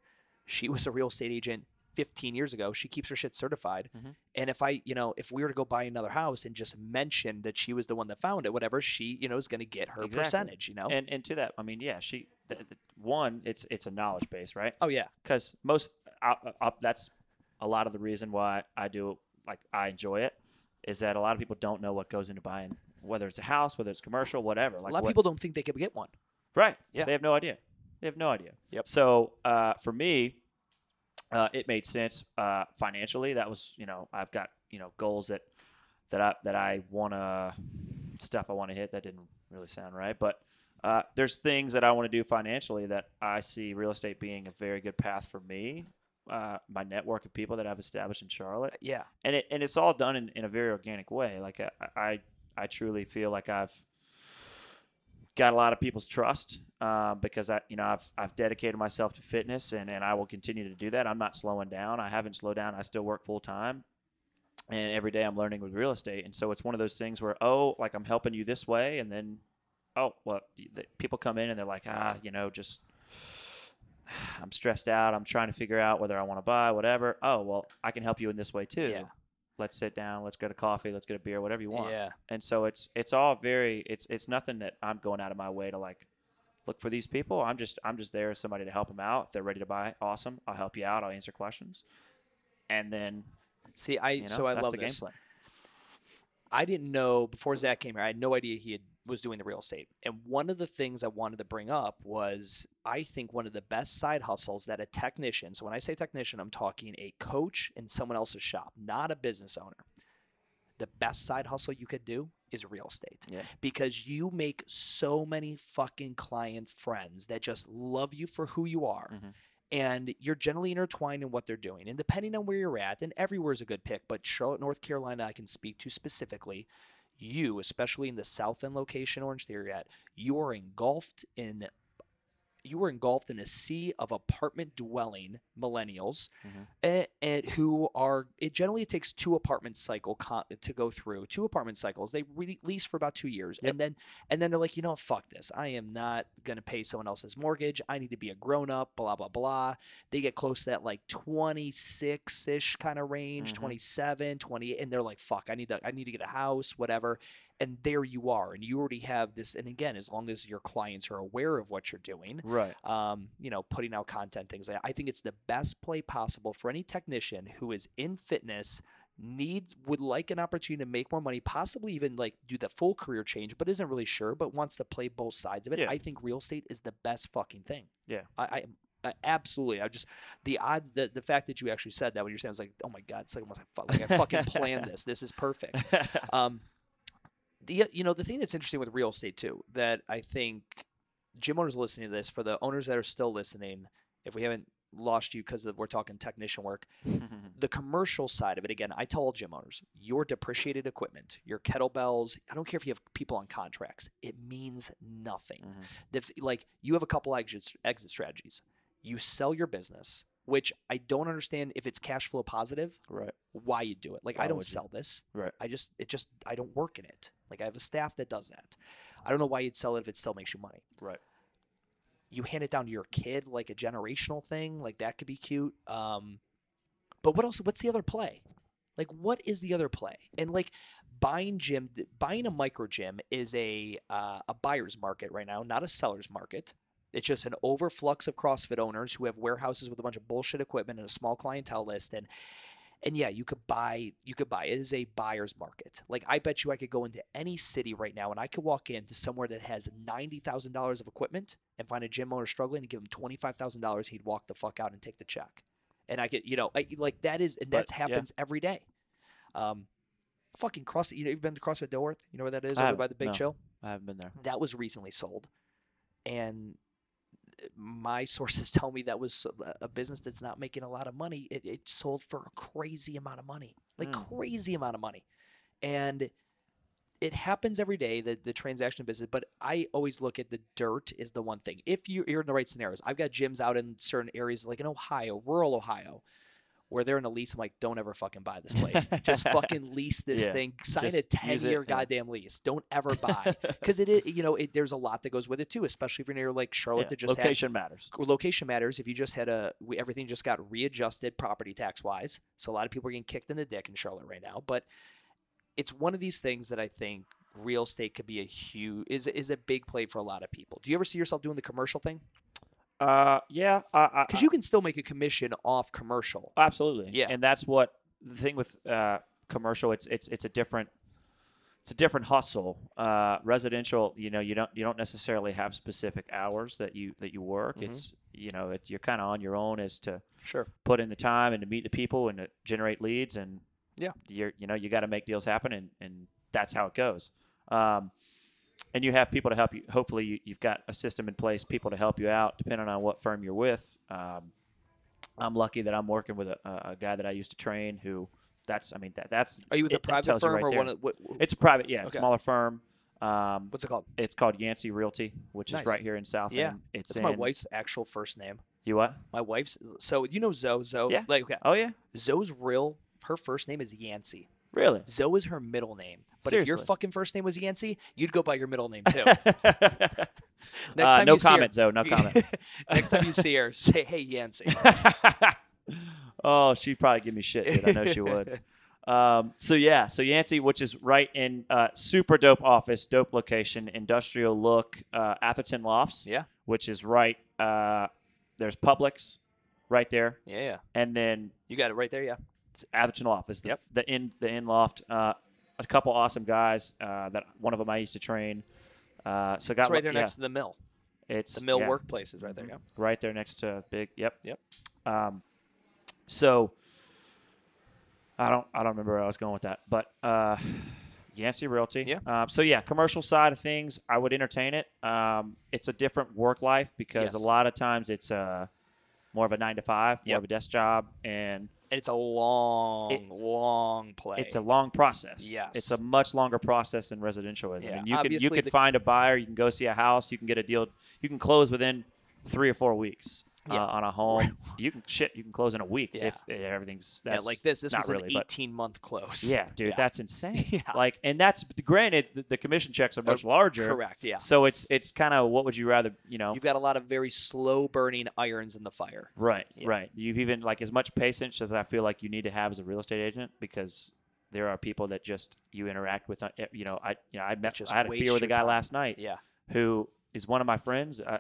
she was a real estate agent 15 years ago. She keeps her shit certified, Mhm. and if I, you know, if we were to go buy another house and just mention that she was the one that found it, whatever, she, you know, is going to get her Exactly. percentage. You know. And and to that, I mean, yeah, she th- th- one, it's it's a knowledge base, right? oh yeah. because most uh, uh, that's a lot of the reason why I do like I enjoy it is that a lot of people don't know what goes into buying whether it's a house, whether it's commercial, whatever. Like a lot of what- people don't think they could get one. right? Yeah. they have no idea. They have no idea. Yep. So uh, for me, uh, it made sense uh, financially. That was you know I've got you know goals that that I that I want to stuff I want to hit. That didn't really sound right, but. Uh, there's things that I want to do financially that I see real estate being a very good path for me. Uh, my network of people that I've established in Charlotte, Yeah. and it and it's all done in, in a very organic way. Like I, I I truly feel like I've got a lot of people's trust uh, because I you know I've I've dedicated myself to fitness and and I will continue to do that. I'm not slowing down. I haven't slowed down. I still work full time. And every day I'm learning with real estate, and so it's one of those things where oh, like I'm helping you this way, and then oh, well, the, people come in and they're like ah, you know, just I'm stressed out. I'm trying to figure out whether I want to buy whatever. Oh, well, I can help you in this way too. Yeah. Let's sit down. Let's get a coffee. Let's get a beer. Whatever you want. Yeah. And so it's it's all very it's it's nothing that I'm going out of my way to like look for these people. I'm just I'm just there as somebody to help them out. If they're ready to buy, awesome. I'll help you out. I'll answer questions. And then See, I you know, so I that's love the this. game plan. I didn't know before Zach came here. I had no idea he had, was doing the real estate. And one of the things I wanted to bring up was I think one of the best side hustles that a technician. So when I say technician, I'm talking a coach in someone else's shop, not a business owner. The best side hustle you could do is real estate Yeah. because you make so many fucking client friends that just love you for who you are. Mhm. And you're generally intertwined in what they're doing. And depending on where you're at, and everywhere is a good pick, but Charlotte, North Carolina, I can speak to specifically. You, especially in the south end location, Orange Theory at, you are engulfed in you are engulfed in a sea of apartment dwelling millennials Mhm. and, and who are it generally takes two apartment cycle co- to go through two apartment cycles. They re- lease for about two years. Yep. and then and then they're like you know fuck this. I am not going to pay someone else's mortgage. I need to be a grown up blah blah blah. They get close to that like 26ish kind of range Mhm. 27 20 and they're like fuck i need to i need to get a house whatever and there you are and you already have this and again as long as your clients are aware of what you're doing Right. um, you know, putting out content, things like that. I think it's the best play possible for any technician who is in fitness, needs would like an opportunity to make more money, possibly even like do the full career change, but isn't really sure, but wants to play both sides of it. Yeah. I think real estate is the best fucking thing. Yeah. I, I I- absolutely. I just the odds the the fact that you actually said that when you're saying I was like, oh my god, it's like almost like, like I fucking planned this. This is perfect. Um, the you know the thing that's interesting with real estate too that I think gym owners listening to this for the owners that are still listening, if we haven't lost you because we're talking technician work, the commercial side of it again. I tell all gym owners your depreciated equipment, your kettlebells. I don't care if you have people on contracts. It means nothing. Mhm. The like you have a couple exit exit strategies. You sell your business, which I don't understand if it's cash flow positive right. why you do it. Like Why I don't would you? sell this. Right. I just it just I don't work in it. Like I have a staff that does that. I don't know why you'd sell it if it still makes you money. Right. You hand it down to your kid like a generational thing, like that could be cute. Um but what else what's the other play? Like what is the other play? And like buying gym buying a micro gym is a uh, a buyer's market right now, not a seller's market. It's just an overflux of CrossFit owners who have warehouses with a bunch of bullshit equipment and a small clientele list and And yeah, you could buy you could buy. It is a buyer's market. Like I bet you I could go into any city right now and I could walk into somewhere that has ninety thousand dollars of equipment and find a gym owner struggling and give him twenty five thousand dollars. He'd walk the fuck out and take the check. And I get you know I, like that is and that yeah. happens every day. Um, fucking CrossFit. You know you've been to CrossFit Dilworth. You know where that is over by the Big no. Chill I haven't been there. that was recently sold and my sources tell me that was a- business that's not making a lot of money it, it sold for a crazy amount of money like Mm. crazy amount of money and it happens every day the, the transaction business but i always look at the dirt is the one thing if you- you're in the right scenarios i've got gyms out in certain areas like in ohio rural ohio where they're in a lease i'm like don't ever fucking buy this place. Just fucking lease this Yeah, thing. Sign a 10 use it, year yeah. goddamn lease. Don't ever buy. Because it is you know it, there's a lot that goes with it too especially if you're near like charlotte Yeah, that just location matters. location matters. If you just had a we, everything just got readjusted property tax wise so a lot of people are getting kicked in the dick in charlotte right now but it's one of these things that i think real estate could be a huge is is a big play for a lot of people. Do you ever see yourself doing the commercial thing Uh, yeah, I, I, because you can still make a commission off commercial Absolutely. Yeah. And that's what the thing with uh, commercial. It's it's it's a different it's a different hustle. Uh, residential, you know, you don't you don't necessarily have specific hours that you that you work. Mhm. It's you know, it, you're kind of on your own as to sure put in the time and to meet the people and to generate leads and Yeah. you're you know you got to make deals happen and and that's how it goes. Um, and you have people to help you. Hopefully, you, you've got a system in place, people to help you out, depending on what firm you're with. Um, I'm lucky that I'm working with a, a a guy that I used to train. Who that's I mean that that's are you with a it- it private firm right or there. one of what, It's a private, yeah, Okay. smaller firm. Um, what's it called it's called Yancey Realty, which Nice. is right here in South Yeah. End. It's that's my wife's actual first name You what? my wife's so you know zoe zoe Yeah. like okay Oh yeah, zoe's real her first name is yancey really? Zoe is her middle name. But if your fucking first name was Yancey, you'd go by your middle name too. Next uh, time no you see her- comment, Zoe. No comment. Next time you see her, say, "Hey, Yancey." oh, she'd probably give me shit, dude. I know she would. Um, so yeah, so Yancey, which is right in uh, super dope office, dope location, industrial look, uh, Atherton Lofts, Yeah, which is right. Uh, there's Publix, right there, yeah, yeah. and then You got it right there. Yeah. Atherton office, the, Yep. the in the in loft. Uh, a couple awesome guys. Uh, that one of them I used to train. Uh, so got It's right there yeah, next to the mill. It's The mill yeah, workplace is right there. Yeah. right there next to big. Yep. Yep. Um, so I don't I don't remember where I was going with that, but uh, Yancey Realty. Yeah. Um, so yeah, commercial side of things, I would entertain it. Um, it's a different work life because Yes. a lot of times it's uh, more of a nine to five, more Yep. of a desk job, And it's a long, It- long play. it's a long process. Yes. It's a much longer process than residential is. I Yeah, mean, you can you could the- find a buyer, you can go see a house, you can get a deal, you can close within three or four weeks Yeah. uh, on a home. You can shit, you can close in a week Yeah. if everything's yeah, like this. This was really, an 18 month close. yeah, dude, that's insane. Yeah. Like, and that's granted, the, the commission checks are much Uh, larger. Correct. Yeah. So it's it's kind of what would you rather, you know? You've got a lot of very slow burning irons in the fire. Right, right. You've even like as much patience as I feel like you need to have as a real estate agent because there are people that just you interact with. uh, You know, I you know I met just I had a beer with a guy time. last night Yeah. who is one of my friends. Uh,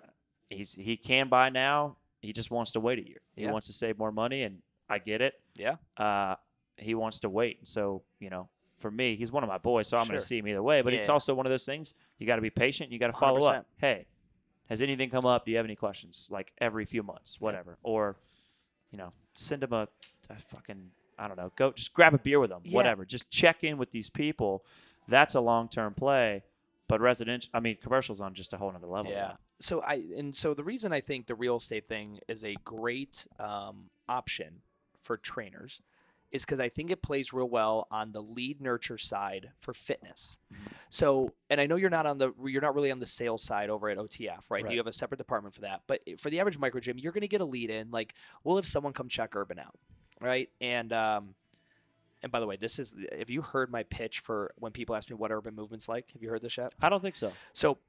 he's he can buy now. He just wants to wait a year. He Yeah. wants to save more money, and I get it. Yeah. Uh, he wants to wait. So you know, for me, he's one of my boys, so I'm going to see him either way. But it's Yeah. also one of those things you got to be patient. You got to follow 100%. up. Hey, has anything come up? Do you have any questions? Like every few months, whatever. Or, you know, send him a, a fucking I don't know. Go just grab a beer with them. Whatever. Just check in with these people. That's a long term play. But residential, I mean, commercials on just a whole nother level. Yeah. So I and so the reason I think the real estate thing is a great um, option for trainers is because I think it plays real well on the lead nurture side for fitness. So, and I know you're not on the you're not really on the sales side over at OTF, right? Right. You have a separate department for that. But for the average micro gym, you're going to get a lead in. Like, we'll have someone come check Urban out, right? And um, and by the way, this is have you heard my pitch for when people ask me what Urban Movement's like? Have you heard this yet? I don't think so. So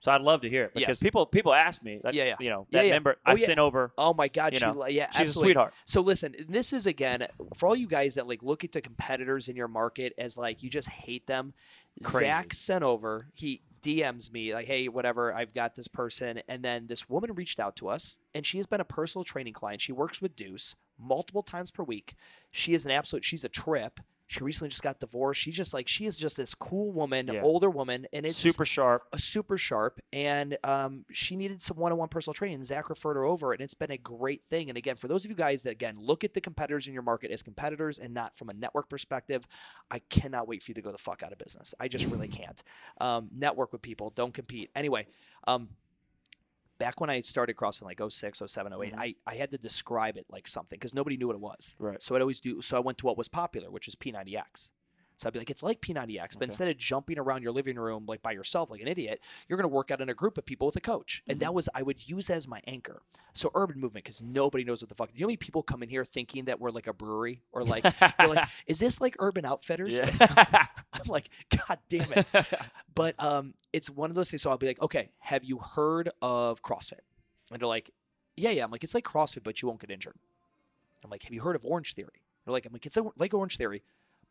So I'd love to hear it because Yes. people people ask me. That's, Yeah, yeah. You know Yeah, that yeah. member Oh, I yeah. sent over. Oh my God, You she, know, yeah, she's a sweetheart. So listen, this is again for all you guys that like look at the competitors in your market as like you just hate them. Crazy. Zach sent over. He DMs me like, "Hey, whatever, I've got this person," and then this woman reached out to us, and she has been a personal training client. She works with Deuce. multiple times per week. She is an absolute. She's a trip. She recently just got divorced. She's just like she is just this cool woman, Yeah. older woman, and it's Super sharp. a super sharp. And um, she needed some one-on-one personal training. Zach referred her over, and it's been a great thing. And again, for those of you guys that again look at the competitors in your market as competitors and not from a network perspective, I cannot wait for you to go the fuck out of business. I just really can't. Um, network with people, don't compete. Anyway, um, back when I started CrossFit like 06, 07, 08, mm-hmm. I, I had to describe it like something because nobody knew what it was. Right. So I'd always do, so I went to what was popular, which is P90X. So I'd be like, it's like P90X, but instead of jumping around your living room like by yourself like an idiot, you're going to work out in a group of people with a coach. And that was, I would use that as my anchor. So urban movement, because nobody knows what the fuck. You know how many people come in here thinking that we're like a brewery or like, we're like is this like Urban Outfitters? Yeah. I'm like, God damn it. but um, it's one of those things. So I'll be like, okay, have you heard of CrossFit? And they're like, yeah, yeah. I'm like, it's like CrossFit, but you won't get injured. I'm like, have you heard of Orange Theory? They're like, I'm like, it's like Orange Theory,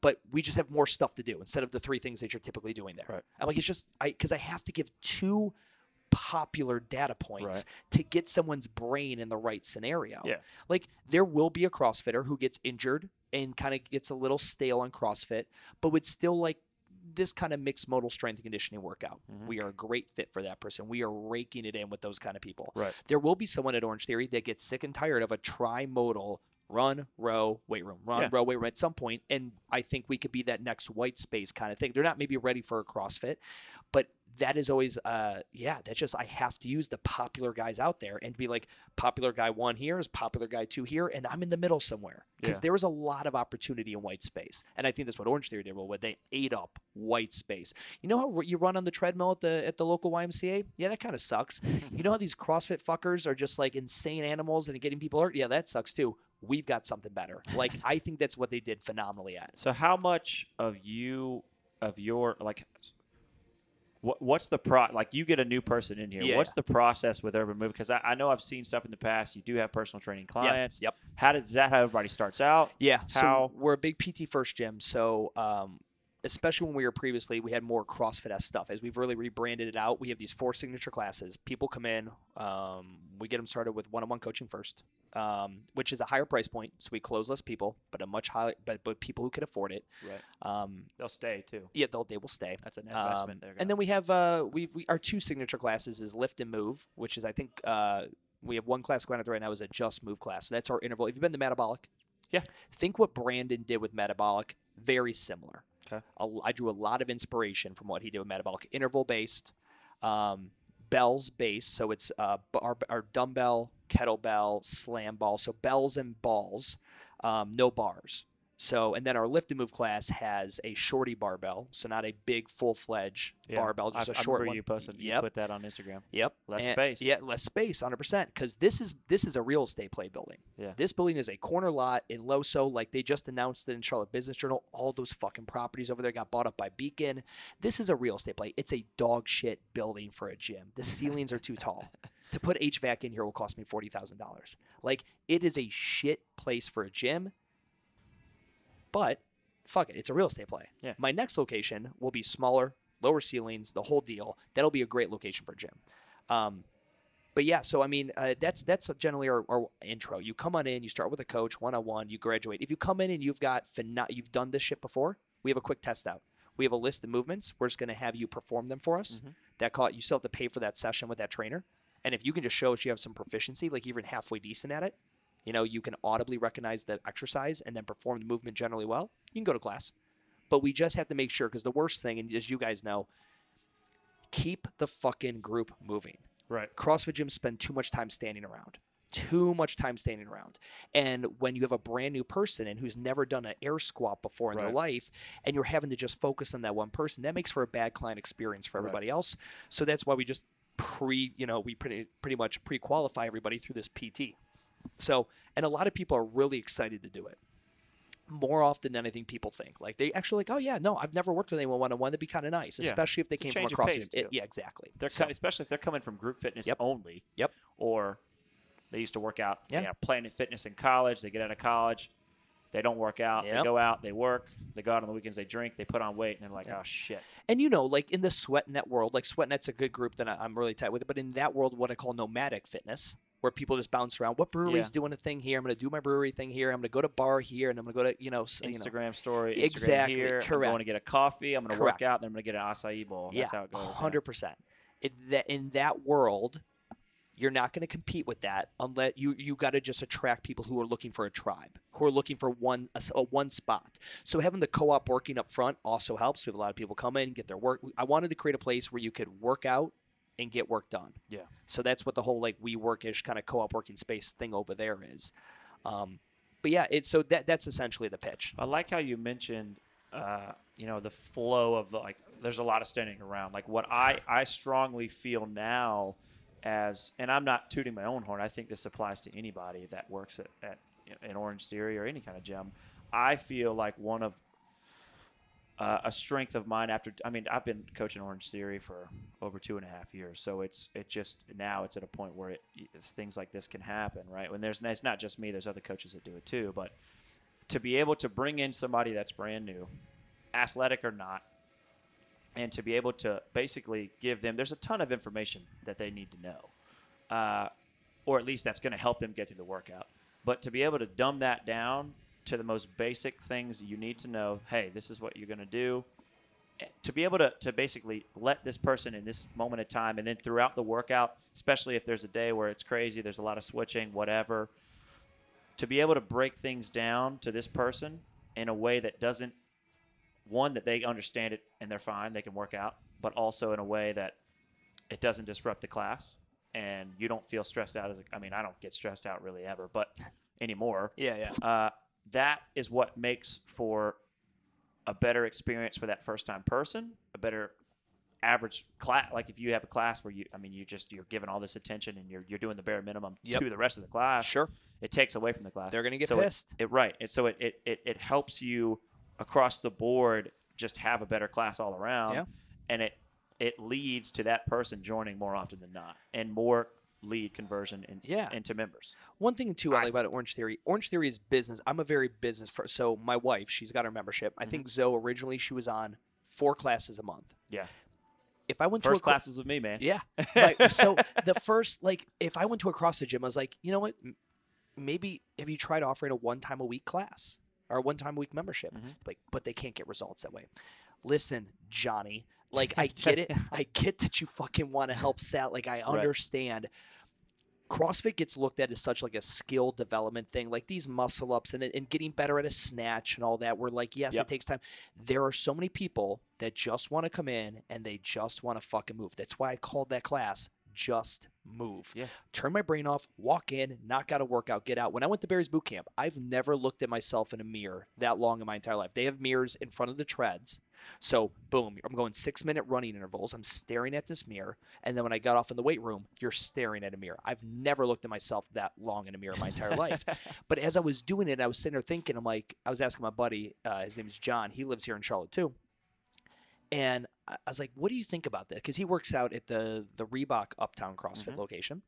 but we just have more stuff to do instead of the three things that you're typically doing there. Right. I'm like, it's just I because I have to give two popular data points Right. to get someone's brain in the right scenario. Yeah. Like there will be a CrossFitter who gets injured and kind of gets a little stale on CrossFit, but would still like this kind of mixed modal strength and conditioning workout. Mm-hmm. We are a great fit for that person. We are raking it in with those kind of people. Right. There will be someone at Orange Theory that gets sick and tired of a trimodal run, row, weight room, run, Yeah. row, weight room at some point, and I think we could be that next white space kind of thing. They're not maybe ready for a CrossFit, but that is always, uh, yeah, that's just I have to use the popular guys out there and be like, popular guy one here is popular guy two here, and I'm in the middle somewhere because Yeah. there was a lot of opportunity in white space, and I think that's what Orange Theory did well. With they ate up white space. You know how you run on the treadmill at the at the local YMCA? Yeah, that kind of sucks. you know how these CrossFit fuckers are just like insane animals and getting people hurt? Yeah, that sucks too. We've got something better. Like I think that's what they did phenomenally at. So how much of you of your like what what's the pro like you get a new person in here Yeah. what's the process with urban Move? because I, I know i've seen stuff in the past you do have personal training clients Yep. how does that how everybody starts out Yeah. How- So we're a big PT first gym. So um, especially when we were previously, we had more CrossFit S stuff. As we've really rebranded it out, we have these four signature classes. People come in, um, we get them started with one-on-one coaching first, um, which is a higher price point. So we close less people, but a much higher, but but people who can afford it. right Um, they'll stay too yeah, they'll they will stay. that's an investment Um, there and then we have uh, we've we, our two signature classes is lift and move, which is I think uh, we have one class going on right now is a just move class. So that's our interval. Have you've been to metabolic? Yeah. Think what Brandon did with metabolic. Very similar. Okay. I drew a lot of inspiration from what he did with metabolic. Interval based, um, bells based. So it's uh, our, our dumbbell, kettlebell, slam ball. So bells and balls, um, no bars. So, and then our lift and move class has a shorty barbell, so not a big full fledged Yeah. barbell, just I, a I short remember one. you posted you put that on instagram Yep. Less And- space. Yeah, less space, hundred percent. Because this is this is a real estate play building. Yeah. This building is a corner lot in Loso. Like they just announced it in Charlotte Business Journal. All those fucking properties over there got bought up by Beacon. This is a real estate play. It's a dog shit building for a gym. The ceilings are too tall. To put HVAC in here will cost me forty thousand dollars. Like it is a shit place for a gym. But fuck it, it's a real estate play. Yeah. My next location will be smaller, lower ceilings, the whole deal. That'll be a great location for a gym. Um, but yeah, so I mean, uh, that's that's generally our, our intro. You come on in, you start with a coach, one on one, you graduate. If you come in and you've got pheno- you've done this shit before, we have a quick test out. We have a list of movements. We're just going to have you perform them for us. That call you still have to pay for that session with that trainer. And if you can just show us you have some proficiency, like even halfway decent at it, you know, you can audibly recognize the exercise and then perform the movement generally well, you can go to class. But we just have to make sure because the worst thing, and as you guys know, keep the fucking group moving. right CrossFit gyms spend too much time standing around. Too much time standing around. And when you have a brand new person and who's never done an air squat before in their life, and you're having to just focus on that one person, that makes for a bad client experience for everybody else. So that's why we just pre, you know, we pretty pretty much pre-qualify everybody through this PT. So, and a lot of people are really excited to do it. More often than I think people think. Like they actually like, oh yeah, no, I've never worked with anyone one on one. That'd be kind of nice, Yeah. especially if they It's came from across. pace. It- yeah, exactly. they're So- especially if they're coming from group fitness Yep. only Yep. or they used to work out Yeah. you know, Planet Fitness in college. They get out of college, they don't work out. They go out, they work. They go out on the weekends, they drink, they put on weight, and they're like, oh shit. And you know, like in the SweatNet world, like SweatNet's a good group that I'm really tight with. But in that world, what I call nomadic fitness, where people just bounce around. What brewery's Yeah. doing a thing here? I'm going to do my brewery thing here. I'm going to go to bar here, and I'm going to go to you know, s- you know Instagram story, Instagram Exactly, here. I'm correct. going to get a coffee. I'm going to work out. Then I'm going to get an acai bowl. That's yeah, how it goes. hundred percent. That in that world, you're not going to compete with that unless you you got to just attract people who are looking for a tribe, who are looking for one a, a one spot. So having the co-op working up front also helps. We have a lot of people come in, get their work. I wanted to create a place where you could work out and get work done. Yeah. So that's what the whole like we workish kind of co-op working space thing over there is. Um, but yeah, it's so that that's essentially the pitch. I like how you mentioned, uh, you know, the flow of the like. There's a lot of standing around. Like what I I strongly feel now, as and I'm not tooting my own horn. I think this applies to anybody that works at, at an Orange Theory or any kind of gym. I feel like one of uh, a strength of mine after I mean I've been coaching Orange Theory for over two and a half years, so it's it just now it's at a point where it, things like this can happen, right? When there's it's not just me, there's other coaches that do it too, but to be able to bring in somebody that's brand new, athletic or not, and to be able to basically give them there's a ton of information that they need to know, uh, or at least that's going to help them get through the workout. But to be able to dumb that down to the most basic things you need to know, hey, this is what you're going to do. eh, To be able to, to basically let this person in this moment of time and then throughout the workout, especially if there's a day where it's crazy, there's a lot of switching, whatever, to be able to break things down to this person in a way that doesn't one that they understand it and they're fine they can work out but also in a way that it doesn't disrupt the class and you don't feel stressed out as a, i mean i don't get stressed out really ever but anymore Yeah, yeah. uh, that is what makes for a better experience for that first time person a better average class like if you have a class where you i mean you just you're giving all this attention and you're, you're doing the bare minimum Yep. to the rest of the class Sure. it takes away from the class They're gonna get So it- pissed. it, right and so it, it, it, it helps you across the board just have a better class all around Yeah. and it it leads to that person joining more often than not and more lead conversion in, Yeah. into members One thing too I I like about Orange Theory. Orange Theory is business. I'm a very business so my wife, she's got her membership. I Mm-hmm. think Zoe originally she was on four classes a month. yeah If I went first to a cl- classes with me man Yeah. Right. so the first, like, if I went to a CrossFit gym, I was like, you know what? Maybe have you tried offering a one time a week class or one time a week membership? Mm-hmm. Like, but they can't get results that way. Listen, Johnny. Like, I get it. I get that you fucking want to help Sal. Like, I understand. CrossFit gets looked at as such like a skill development thing, like these muscle ups and, and getting better at a snatch and all that. We're like, yes, Yep. it takes time. There are so many people that just want to come in and they just want to fucking move. That's why I called that class just move. Yeah. Turn my brain off, walk in, knock out a workout, get out. When I went to Barry's boot camp, I've never looked at myself in a mirror that long in my entire life. They have mirrors in front of the treads. So, boom, I'm going six minute running intervals. I'm staring at this mirror. And then when I got off in the weight room, you're staring at a mirror. I've never looked at myself that long in a mirror in my entire life. But as I was doing it, I was sitting there thinking, I'm like, I was asking my buddy, uh, his name is John. He lives here in Charlotte too. And I was like, what do you think about this? Because he works out at the, the Reebok Uptown CrossFit mm-hmm. location.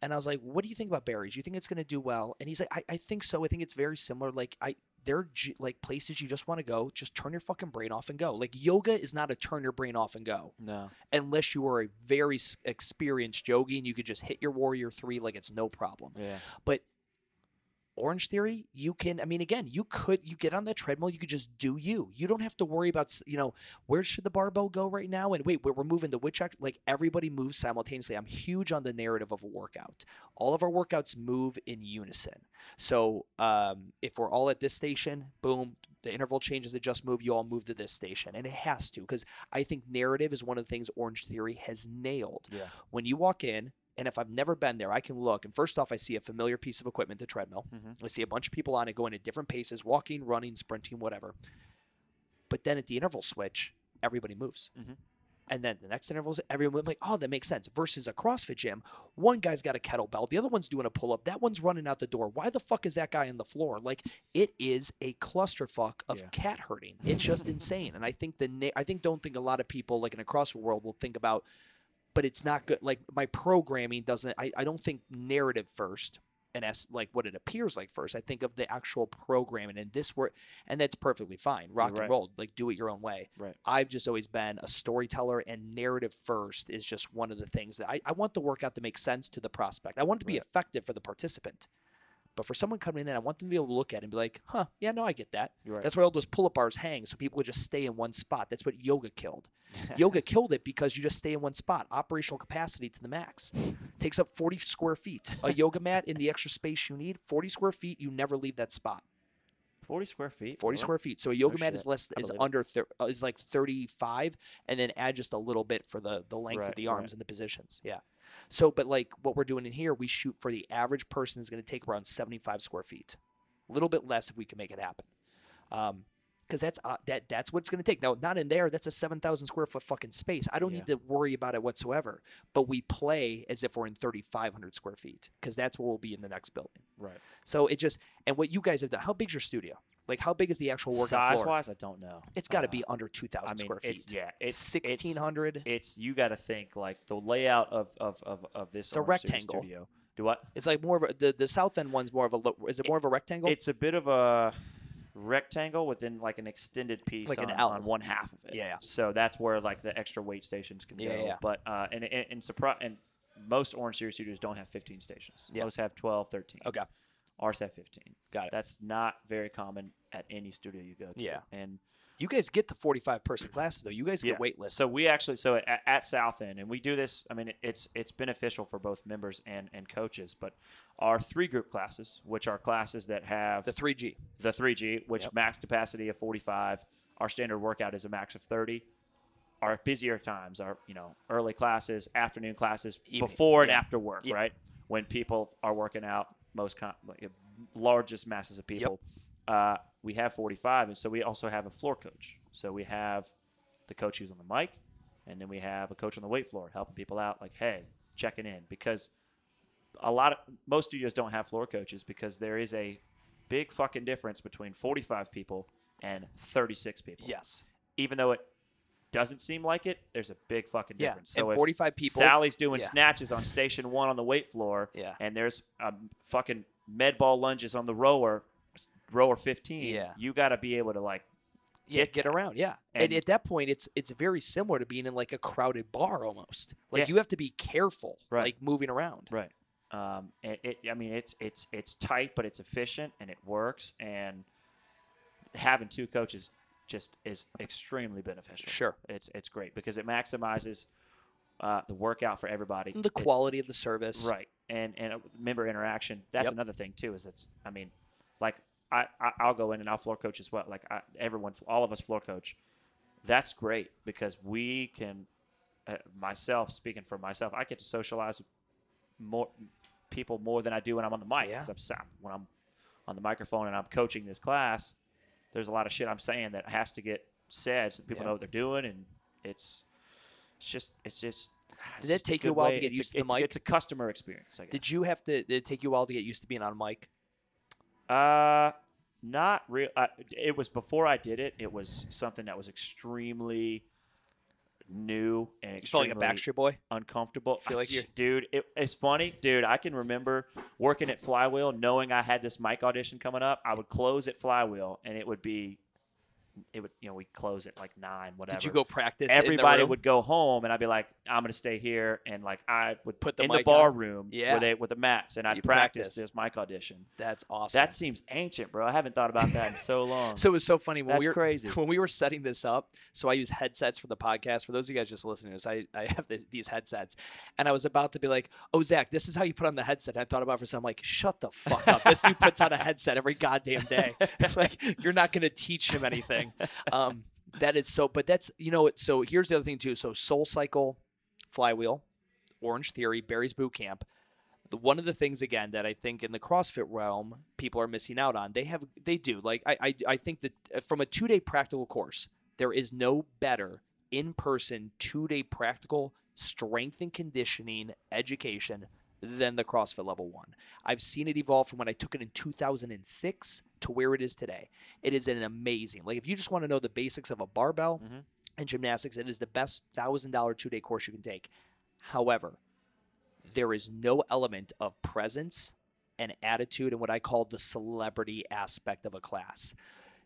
And I was like, what do you think about Barry's? You think it's going to do well? And he's like, I, I think so. I think it's very similar. Like, I, they're like places you just want to go. Just turn your fucking brain off and go. Like, yoga is not a turn your brain off and go no unless you are a very experienced yogi and you could just hit your warrior three like it's no problem. yeah But Orange Theory, you can. I mean, again, you could. You get on that treadmill. You could just do you. You don't have to worry about. You know, where should the barbell go right now? And wait, we're, moving the which act. Like everybody moves simultaneously. I'm huge on the narrative of a workout. All of our workouts move in unison. So um, if we're all at this station, boom, the interval changes. It just move. You all move to this station, and it has to because I think narrative is one of the things Orange Theory has nailed yeah when you walk in, and if I've never been there, I can look. And first off, I see a familiar piece of equipment, the treadmill. I see a bunch of people on it going at different paces, walking, running, sprinting, whatever. But then at the interval switch, everybody moves. Mhm. And then the next intervals, everyone like, oh, that makes sense. Versus a CrossFit gym, one guy's got a kettlebell, the other one's doing a pull up, that one's running out the door. Why the fuck is that guy on the floor? Like, it is a clusterfuck of Yeah. cat herding. It's just insane. And I think the na- I think don't think a lot of people like in a CrossFit world will think about but it's not good. Like my programming doesn't. I, I don't think narrative first, and as like what it appears like first. I think of the actual programming and this work, and that's perfectly fine. Rock right. and roll, like do it your own way. Right. I've just always been a storyteller, and narrative first is just one of the things that I, I want the workout to make sense to the prospect. I want it to be Right. effective for the participant. But for someone coming in, I want them to be able to look at it and be like, huh, yeah, no, I get that. Right. That's why all those pull up bars hang so people would just stay in one spot. That's what yoga killed. yoga killed it because you just stay in one spot. Operational capacity to the max. Takes up 40 square feet. A yoga mat in the extra space you need, 40 square feet, you never leave that spot. 40 square feet. 40 really? square feet. So a yoga No mat is less is under thir- uh, is like 35 and then add just a little bit for the the length of Right, the right. arms and the positions. Yeah. So but like what we're doing in here, we shoot for the average person is going to take around 75 square feet. A little bit less if we can make it happen. Um because that's uh, that that's what it's going to take. Now, not in there. That's a seven thousand square foot fucking space. I don't Yeah. need to worry about it whatsoever. But we play as if we're in thirty five hundred square feet because that's what we'll be in the next building. Right. So it just and what you guys have done. How big's your studio? Like how big is the actual workout Size floor? wise, I don't know. It's got to Uh, be under 2,000 I mean, square feet. it's yeah, it's 1,600. It's, it's you got to think like the layout of of of, of this. It's a rectangle. studio. Do what? It's like more of a, the the south end one's more of a is it more of a rectangle? It's a bit of a rectangle within like an extended piece Like an on, L. on one half of it. Yeah, yeah. So that's where like the extra weight stations can Yeah, go. yeah. But uh, and and, and surprise and most Orange Theory studios don't have 15 stations. Yeah. Most have 12, 13. okay, Have 15. got it. That's not very common at any studio you go to. Yeah. And You guys get the forty five person classes though. You guys get yeah. wait lists. So we actually so at, at South End, and we do this. I mean, it's it's beneficial for both members and and coaches. But our three group classes, which are classes that have the three G. the 3G, which Yep. max capacity of 45. Our standard workout is a max of 30. Our busier times are, you know, early classes, afternoon classes, Evening, before and after work, Yeah. right? When people are working out, most largest masses of people. Uh, we have 45, and so we also have a floor coach. So we have the coach who's on the mic, and then we have a coach on the weight floor helping people out, like, hey, checking in, because a lot of most studios don't have floor coaches because there is a big fucking difference between 45 people and 36 people. Yes. Even though it doesn't seem like it, there's a big fucking Yeah. difference. So and if forty five people. Sally's doing yeah. snatches on station one on the weight floor, Yeah. and there's a fucking med ball lunges on the rower, rower 15. Yeah. You got to be able to like yeah, get get around. Yeah. And, And- at that point, it's it's very similar to being in like a crowded bar almost. Like Yeah. you have to be careful, Right. like moving around. Right. Um, it, it, I mean, it's it's it's tight, but it's efficient and it works. And having two coaches just is extremely beneficial. Sure. it's it's great because it maximizes uh, the workout for everybody. The It- quality of the service. right? And and uh, member interaction. That's Yep. another thing too. Is it's I mean, like I, I I'll go in and I'll floor coach as well. Like I, everyone, all of us floor coach. That's great because we can. Uh, myself speaking for myself, I get to socialize with more people more than I do when I'm on the mic. Yeah. I'm when I'm on the microphone and I'm coaching this class. There's a lot of shit I'm saying that has to get said so people Yeah. know what they're doing, and it's it's just it's just. it's Did just take you a while to get it's used to the mic? It's a customer experience. I guess. Did you have to? Did it take you a while to get used to being on mic? Uh, not real. Uh, it was before I did it. It was something that was extremely new and You felt like a Backstreet Boy. uncomfortable. Feel like you're- dude. It, it's funny, dude. I can remember working at Flywheel, knowing I had this mic audition coming up. I would close at Flywheel, and it would be, it would you know we close at like nine, whatever. Did you go practice? Everybody would go home, and I'd be like, "I'm going to stay here," and like I would Put the in the bar on. room Yeah. where they with the mats, and I'd You practice practice. this mic audition. That's awesome. That seems ancient, bro. I haven't thought about that in so long. So it was so funny when That's we were crazy. when we were setting this up. So I use headsets for the podcast. For those of you guys just listening to this, I, I have this, these headsets, and I was about to be like, "Oh, Zach, this is how you put on the headset." And I thought about it for some. I'm like, "Shut the fuck up! This dude puts on a headset every goddamn day. like you're not gonna teach him anything." Um, that is so. But that's you know. So here's the other thing too. So Soul Cycle, Flywheel, Orange Theory, Barry's Boot Camp. One of the things again that I think in the CrossFit realm people are missing out on, they have they do like I I, I think that uh, from a two day practical course, there is no better in person two day practical strength and conditioning education than the CrossFit Level One. I've seen it evolve from when I took it in 2006 to where it is today. It is an amazing. Like if you just want to know the basics of a barbell Mhm. and gymnastics, it is the best thousand dollar two day course you can take. However, there is no element of presence and attitude and what I call the celebrity aspect of a class.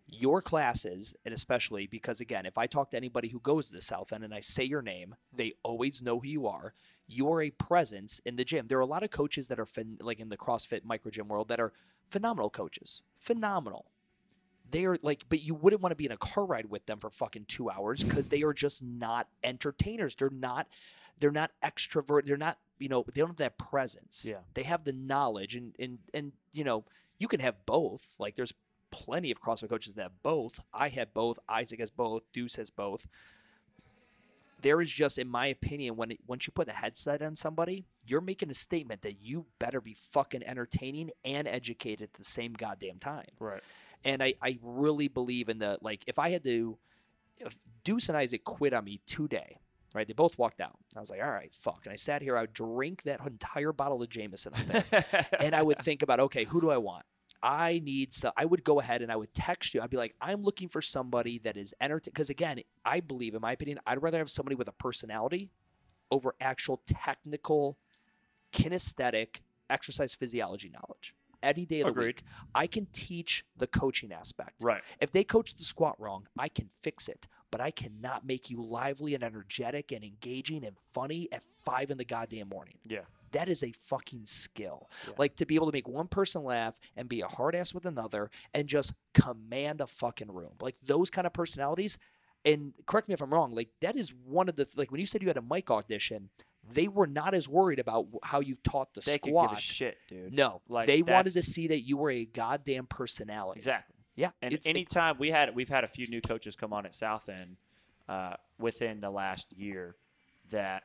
Your classes, and especially because, again, if I talk to anybody who goes to the South End and I say your name, they always know who you are. You're a presence in the gym. There are a lot of coaches that are, fin- like in the CrossFit micro gym world, that are phenomenal coaches. Phenomenal they are like, but you wouldn't want to be in a car ride with them for fucking two hours because they are just not entertainers. They're not, they're not extrovert. They're not, you know, they don't have that presence. Yeah. They have the knowledge and and and you know, you can have both. Like there's plenty of CrossFit coaches that have both. I have both. Isaac has both. Deuce has both. There is just, in my opinion, when it, once you put a headset on somebody, you're making a statement that you better be fucking entertaining and educated at the same goddamn time. Right. And I, I really believe in the like if I had to if Deuce and Isaac quit on me today, right? They both walked out. I was like, all right, fuck. And I sat here, I would drink that entire bottle of Jameson and I would think about, okay, who do I want? I need so I would go ahead and I would text you. I'd be like, I'm looking for somebody that is entertaining. Because again, I believe, in my opinion, I'd rather have somebody with a personality over actual technical, kinesthetic exercise physiology knowledge. Any day of the Agreed. week, I can teach the coaching aspect. Right. If they coach the squat wrong, I can fix it, but I cannot make you lively and energetic and engaging and funny at five in the goddamn morning. Yeah. That is a fucking skill. Yeah. Like to be able to make one person laugh and be a hard ass with another and just command a fucking room. Like those kind of personalities. And correct me if I'm wrong. Like that is one of the like when you said you had a mic audition, they were not as worried about how you taught the They squat. give a shit, dude. No, Like, they wanted to see that you were a goddamn personality. Exactly. Yeah, And it's- it- anytime we had we've had a few new coaches come on at South End uh, within the last year that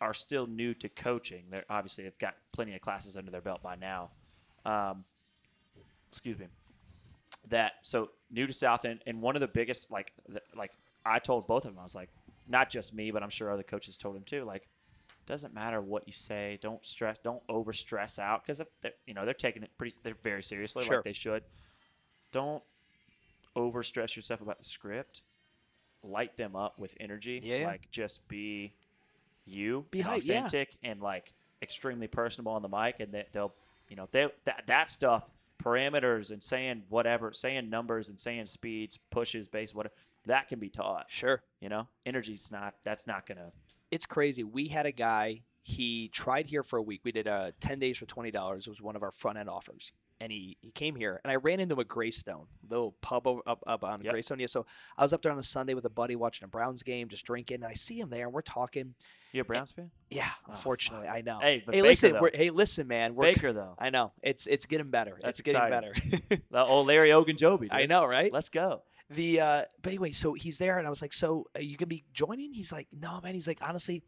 are still new to coaching. They're obviously they've got plenty of classes under their belt by now. Um, excuse me. That so new to South End, and one of the biggest like th- like I told both of them, I was like, not just me, but I'm sure other coaches told him too. Like, doesn't matter what you say. Don't stress. Don't over stress out because if you know they're taking it pretty. They're very seriously, Sure. like they should. Don't over stress yourself about the script. Light them up with energy. Yeah. Like just be you, Be hype, yeah. authentic, and like extremely personable on the mic, and that they'll, you know, they that that stuff, parameters, and saying whatever, saying numbers, and saying speeds, pushes, base, whatever, that can be taught. sure. You know, energy's not. That's not gonna. it's crazy. We had a guy. He tried here for a week. We did uh, ten days for twenty dollars. It was one of our front end offers, and he he came here, and I ran into a Greystone, little pub over, up up on Yep. Greystone. Yeah, so I was up there on a Sunday with a buddy watching a Browns game, just drinking. And I see him there, and we're talking. You a Browns fan? Yeah, unfortunately, I know. Hey, but hey, Baker, listen, hey, listen, man. We're, Baker though, I know it's it's getting better. That's it's getting exciting. better. the old Larry Ogunjobi. Dude. I know, right? Let's go. The uh, but anyway, so he's there, and I was like, "So are you gonna be joining?" He's like, "No, man." He's like, "Honestly,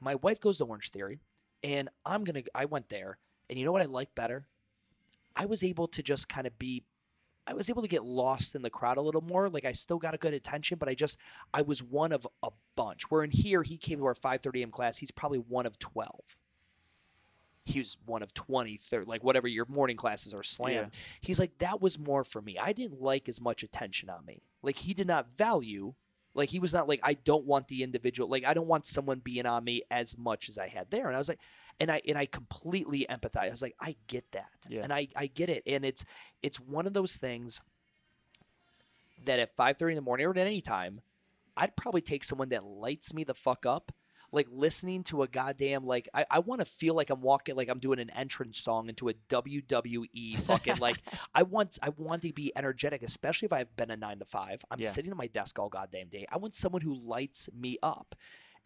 my wife goes to Orange Theory, and I'm gonna. I went there, and you know what I like better? I was able to just kind of be. I was able to get lost in the crowd a little more. Like I still got a good attention, but I just I was one of a bunch. Where in here he came to our 5:30 a.m. class. He's probably one of 12. He was one of 20, 30, like whatever your morning classes are slammed. Yeah. He's like, that was more for me. I didn't like as much attention on me. Like he did not value, like he was not like, I don't want the individual, like I don't want someone being on me as much as I had there. And I was like, and I and I completely empathize. I was like, I get that. Yeah. And I, I get it. And it's it's one of those things that at 5:30 in the morning or at any time, I'd probably take someone that lights me the fuck up. Like listening to a goddamn like I, I want to feel like I'm walking like I'm doing an entrance song into a WWE fucking like I want I want to be energetic, especially if I've been a nine to five. I'm Yeah. sitting at my desk all goddamn day. I want someone who lights me up.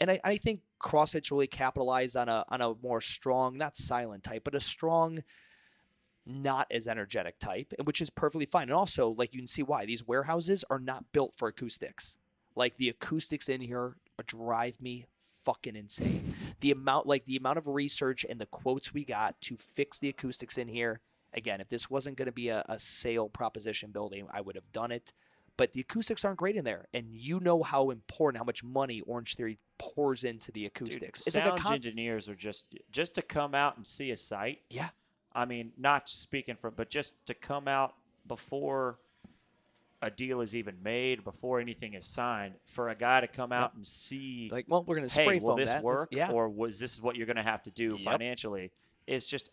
And I, I think CrossFit's really capitalized on a on a more strong, not silent type, but a strong not as energetic type, and which is perfectly fine. And also, like you can see why these warehouses are not built for acoustics. Like the acoustics in here drive me fucking insane. The amount, like the amount of research and the quotes we got to fix the acoustics in here. Again, if this wasn't going to be a, a sale proposition building, I would have done it. But the acoustics aren't great in there, and you know how important, how much money Orange Theory pours into the Dude, acoustics. it's sound like con- engineers are just just to come out and see a site. yeah, I mean, not speaking from, but just to come out before a deal is even made, before anything is signed, for a guy to come out and see, like well, we're going to hey, spray will foam this that. Work, Yeah, or was this is what you're going to have to do Yep. financially? Is just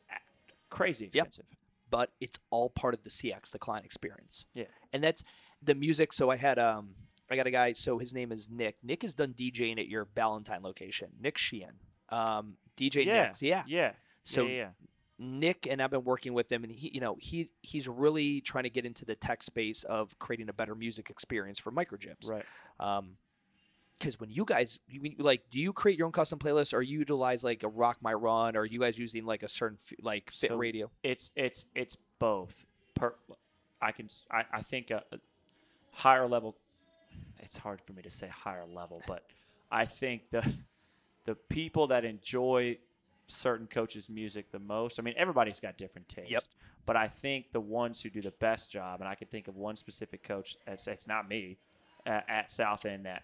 crazy Yep. expensive. but it's all part of the CX, the client experience. Yeah. And that's the music. So I had um I got a guy, so his name is Nick. Nick has done DJing at your Ballantyne location. Nick Sheehan. Um DJ Yeah. Nick's. Yeah. Yeah. So yeah, yeah. Nick and I've been working with him and he you know, he he's really trying to get into the tech space of creating a better music experience for micro gyms. right. Um because when you guys you, like do you create your own custom playlists or you utilize like a rock my run or are you guys using like a certain f- like fit So- radio It's it's it's both. Per, I can i, I think a higher level. It's hard for me to say higher level, but I think the the people that enjoy certain coaches' music the most. I mean, everybody's got different tastes, but I think the ones who do the best job, and I can think of one specific coach. It's, it's not me uh, at South End that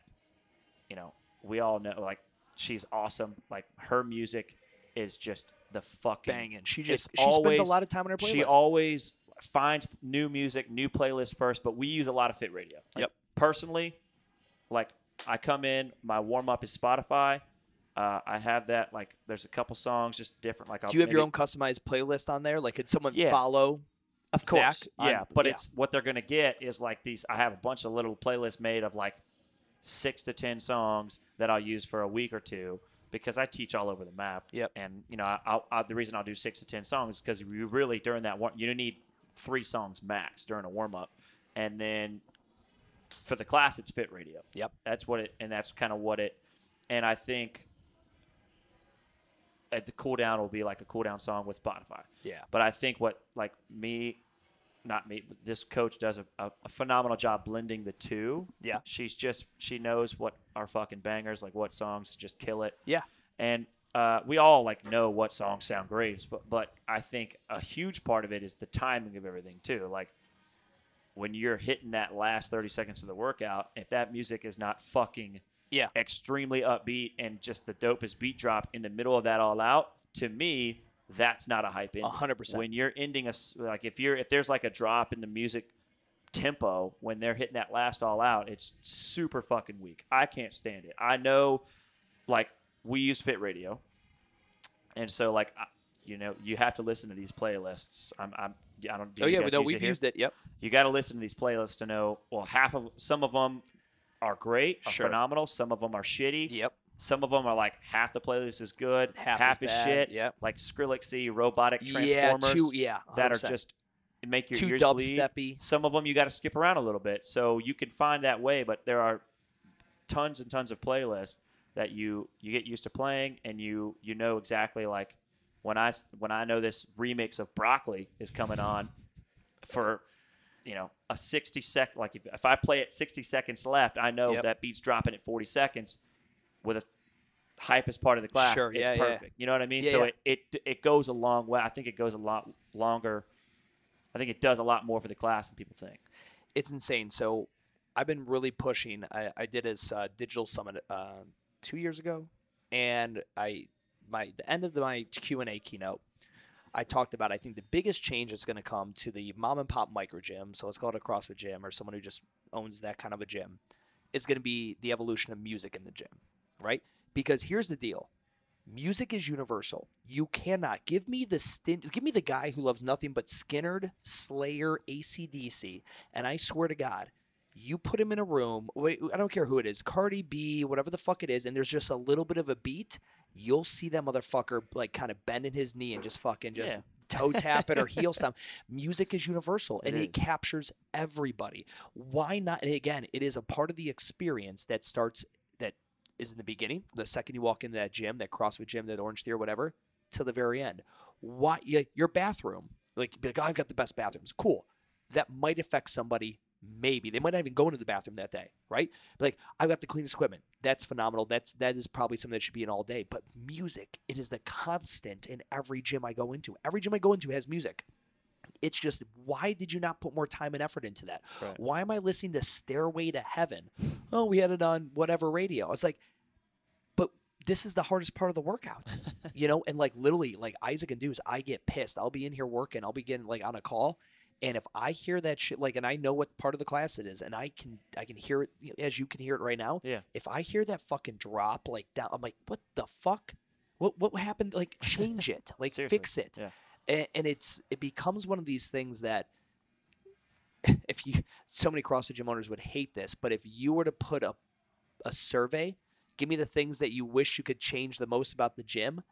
you know we all know. Like she's awesome. Like her music is just the fucking banging she just she spends a lot of time on her playlist she always finds new music, new playlists first, but we use a lot of Fit Radio. Like, Yep. Personally, like I come in, my warm up is Spotify. Uh, I have that like there's a couple songs just different. Like I'll Do you have your own customized playlist on there? Like, could someone Yeah. follow? Of course, Zach on- yeah. But yeah. it's what they're gonna get is like these. I have a bunch of little playlists made of like six to ten songs that I'll use for a week or two because I teach all over the map. Yep. And you know, I, I, the reason I'll do six to ten songs is because you really during that one you need three songs max during a warm up, and then for the class it's fit radio. Yep. That's what it, and that's kind of what it, and I think. At the cool down will be like a cool down song with Spotify. Yeah. But I think what like me, not me, but this coach does a, a, a phenomenal job blending the two. Yeah. She's just she knows what are fucking bangers, like what songs to just kill it. Yeah. And uh, we all like know what songs sound great, but but I think a huge part of it is the timing of everything too. Like when you're hitting that last 30 seconds of the workout, if that music is not fucking Yeah. extremely upbeat and just the dopest beat drop in the middle of that all out, to me, that's not a hype ending. 100%. When you're ending a like if you're if there's like a drop in the music tempo when they're hitting that last all out, it's super fucking weak. I can't stand it. I know, like we use Fit Radio, and so like I- you know you have to listen to these playlists. I'm, I'm I don't. do Oh yeah, no, use we've here? used it. Yep. you got to listen to these playlists to know. Well, half of some of them are great, are Sure. phenomenal. Some of them are shitty. Yep. Some of them are like half the playlist is good, Half half, is is, shit. yep. Like Skrillexy, robotic transformers. Yeah. Too. Yeah. that are just make your too ears bleed. Some of them you got to skip around a little bit, so you can find that way. But there are tons and tons of playlists that you you get used to playing, and you you know exactly like when I when I know this remix of Broccoli is coming on for you know a 60 sec like if, if I play it 60 seconds left, I know Yep. that beat's dropping at 40 seconds with a hypest part of the class. Sure, it's yeah, yeah. perfect. You know what I mean? Yeah, so yeah. It, it it goes a long way. I think it goes a lot longer. I think it does a lot more for the class than people think. it's insane. So I've been really pushing. I, I did this uh, digital summit uh, two years ago, and I my the end of the, my Q and A keynote. I talked about I think the biggest change is going to come to the mom and pop micro gym. So let's call it a CrossFit gym or someone who just owns that kind of a gym. Is going to be the evolution of music in the gym, right? Because here's the deal. Music is universal. You cannot give me the stint, give me the guy who loves nothing but Skynyrd, Slayer, ACDC, and I swear to God, you put him in a room. wait, I don't care who it is, Cardi B, whatever the fuck it is, and there's just a little bit of a beat. You'll see that motherfucker like kind of bending his knee and just fucking just Yeah. toe tap it or heel stomp. Music is universal and It it is. captures everybody. Why not? And again, it is a part of the experience that starts that is in the beginning, the second you walk into that gym, that CrossFit gym, that Orange Theory, whatever, till the very end. Why your bathroom? Like, be like, "Oh, I've got the best bathrooms. Cool. That might affect somebody. Maybe they might not even go into the bathroom that day, right? Be like, I've got the cleanest equipment. That's phenomenal. That's that is probably something that should be in all day. But music, it is the constant in every gym I go into. Every gym I go into has music. It's just why did you not put more time and effort into that? Right. Why am I listening to Stairway to Heaven? Oh, we had it on whatever radio. I was like, but this is the hardest part of the workout, you know. And like literally, like Isaac do is I get pissed. I'll be in here working. I'll be getting like on a call, and if I hear that shit, like, and I know what part of the class it is, and I can I can hear it as you can hear it right now. Yeah. If I hear that fucking drop like down, I'm like, what the fuck? What what happened? Like change it, like Seriously, fix it. yeah. and, and it's it becomes one of these things that if you so many CrossFit gym owners would hate this, but if you were to put a a survey, give me the things that you wish you could change the most about the gym.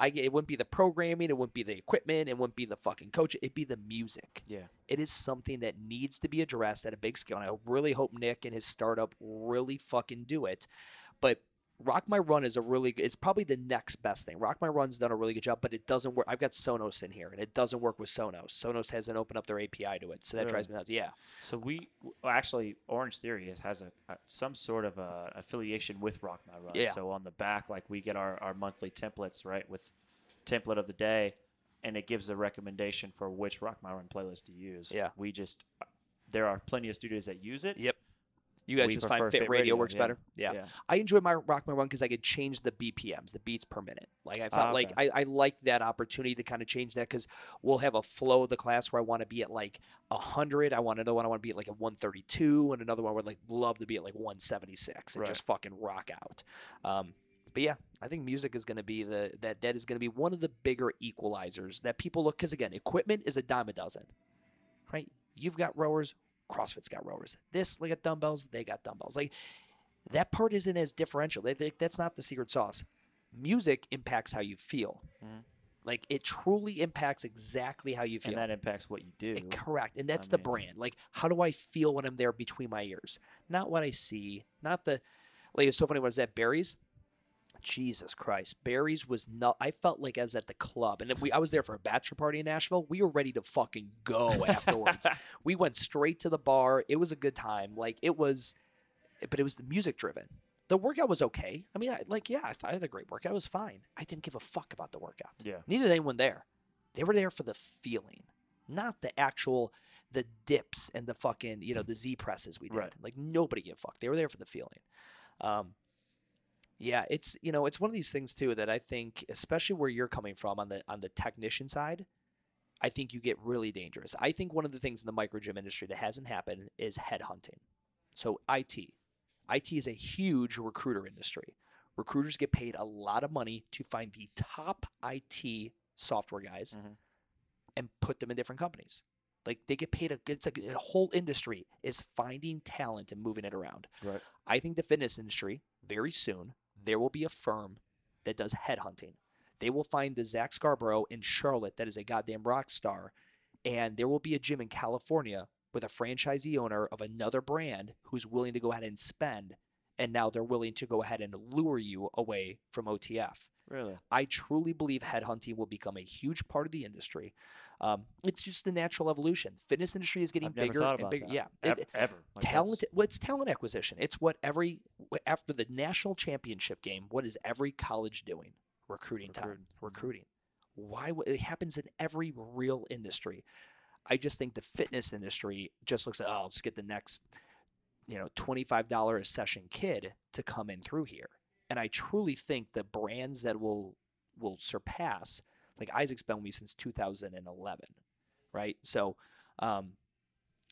I it wouldn't be the programming, it wouldn't be the equipment, it wouldn't be the fucking coach, it'd be the music. Yeah. It is something that needs to be addressed at a big scale. And I really hope Nick and his startup really fucking do it. But Rock My Run is a really it's probably the next best thing. Rock My Run's done a really good job, but it doesn't work. I've got Sonos in here, and it doesn't work with Sonos. Sonos hasn't opened up their API to it, so that drives me nuts. Yeah, So we well, actually Orange Theory has, has a, a some sort of a affiliation with Rock My Run. Yeah. So on the back, like we get our, our monthly templates, right, with template of the day, and it gives a recommendation for which Rock My Run playlist to use. Yeah. We just there are plenty of studios that use it. Yep. You guys We just find Fit, Fit Radio, Radio, works yeah. better. Yeah. Yeah. I enjoy my Rock My Run because I could change the BPMs, the beats per minute. Like I felt Ah, like I, I like that opportunity to kind of change that because we'll have a flow of the class where I want to be at like hundred. I want another one I want to be at like a one thirty two, and another one would like love to be at like one seventy six and Right. just fucking rock out. Um, but yeah, I think music is going to be the that that is going to be one of the bigger equalizers that people look because again, equipment is a dime a dozen, right? You've got rowers, CrossFit's got rowers. This they got dumbbells, they got dumbbells. Like that part isn't as differential. They, they- that's not the secret sauce. Music impacts how you feel. Mhm. Like it truly impacts exactly how you feel. And that impacts what you do. Correct. And that's I the mean- brand. Like, how do I feel when I'm there between my ears? Not what I see. Not the. Like, it's so funny. When I was at Barry's, Jesus Christ, Barry's was not. I felt like I was at the club, and we. I was there for a bachelor party in Nashville. We were ready to fucking go afterwards. we went straight to the bar. It was a good time. Like it was, but it was the music driven. The workout was okay. I mean, I, like, yeah, I, thought I had a great workout. It was fine. I didn't give a fuck about the workout. Yeah. Neither did anyone there. They were there for the feeling, not the actual the dips and the fucking you know the Z presses we did. Right. Like nobody gave a fuck. They were there for the feeling. Um, yeah, it's you know it's one of these things too that I think, especially where you're coming from on the on the technician side, I think you get really dangerous. I think one of the things in the micro gym industry that hasn't happened is headhunting. So IT, IT is a huge recruiter industry. Recruiters get paid a lot of money to find the top IT software guys Mhm. and put them in different companies. Like they get paid a it's like a whole industry is finding talent and moving it around. Right. I think the fitness industry very soon there will be a firm that does headhunting. They will find the Zach Scarborough in Charlotte that is a goddamn rock star, and there will be a gym in California with a franchisee owner of another brand who's willing to go ahead and spend, and now they're willing to go ahead and lure you away from OTF. Really? I truly believe headhunting will become a huge part of the industry. Um, it's just the natural evolution. Fitness industry is getting bigger and bigger. that. Yeah, Ever. It- ever. Like, talent well, it's talent acquisition it's what every after the national championship game what is every college doing recruiting time Recruiting. Mhm. recruiting why it happens in every real industry i just think the fitness industry just looks at oh let's get the next you know $25 a session kid to come in through here and i truly think the brands that will will surpass like isaac's been with me since 2011 right so um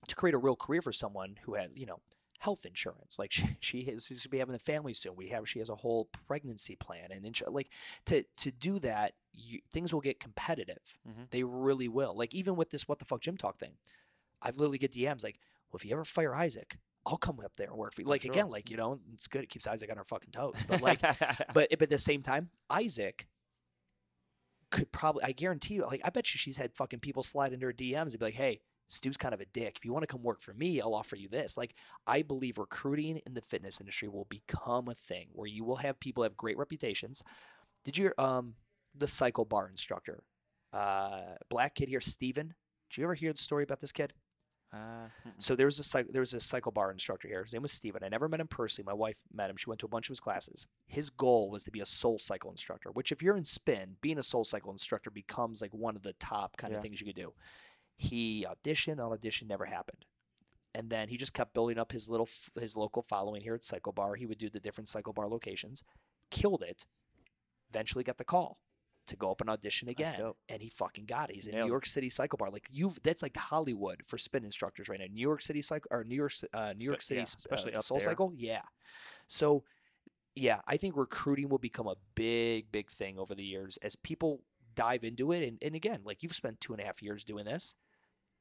to create a real career for someone who had, you know, health insurance. Like she, she is she's gonna be having a family soon. We have she has a whole pregnancy plan and insur- like to to do that, you, things will get competitive. Mhm. They really will. Like even with this what the fuck gym talk thing, I've literally get DMs like, well, if you ever fire Isaac, I'll come up there and work for you. Like sure. again, like you know, it's good. It keeps Isaac on our fucking toes. But like, but but at the same time, Isaac could probably I guarantee you, like I bet you she's had fucking people slide into her DMs and be like, hey, Stu's kind of a dick. If you want to come work for me, I'll offer you this. Like I believe recruiting in the fitness industry will become a thing where you will have people have great reputations. Did you um the cycle bar instructor? Uh black kid here, Steven. Did you ever hear the story about this kid? Uh. So there was a cycle, there was a cycle bar instructor here. His name was Steven. I never met him personally. My wife met him. She went to a bunch of his classes. His goal was to be a soul cycle instructor, which if you're in spin, being a soul cycle instructor becomes like one of the top kind Yeah. of things you could do. He auditioned, on audition never happened. And then he just kept building up his little his local following here at Cycle Bar. He would do the different Cycle Bar locations, killed it. Eventually got the call to go up and audition again, and he fucking got it. He's in Nailed New. York City Cycle Bar. Like you, that's like Hollywood for spin instructors right now. New York City Cycle or New York, uh, New York City, yeah, especially uh, up Soul there. Cycle. Yeah. So, yeah, I think recruiting will become a big, big thing over the years as people dive into it, and, and again, like you've spent two and a half years doing this.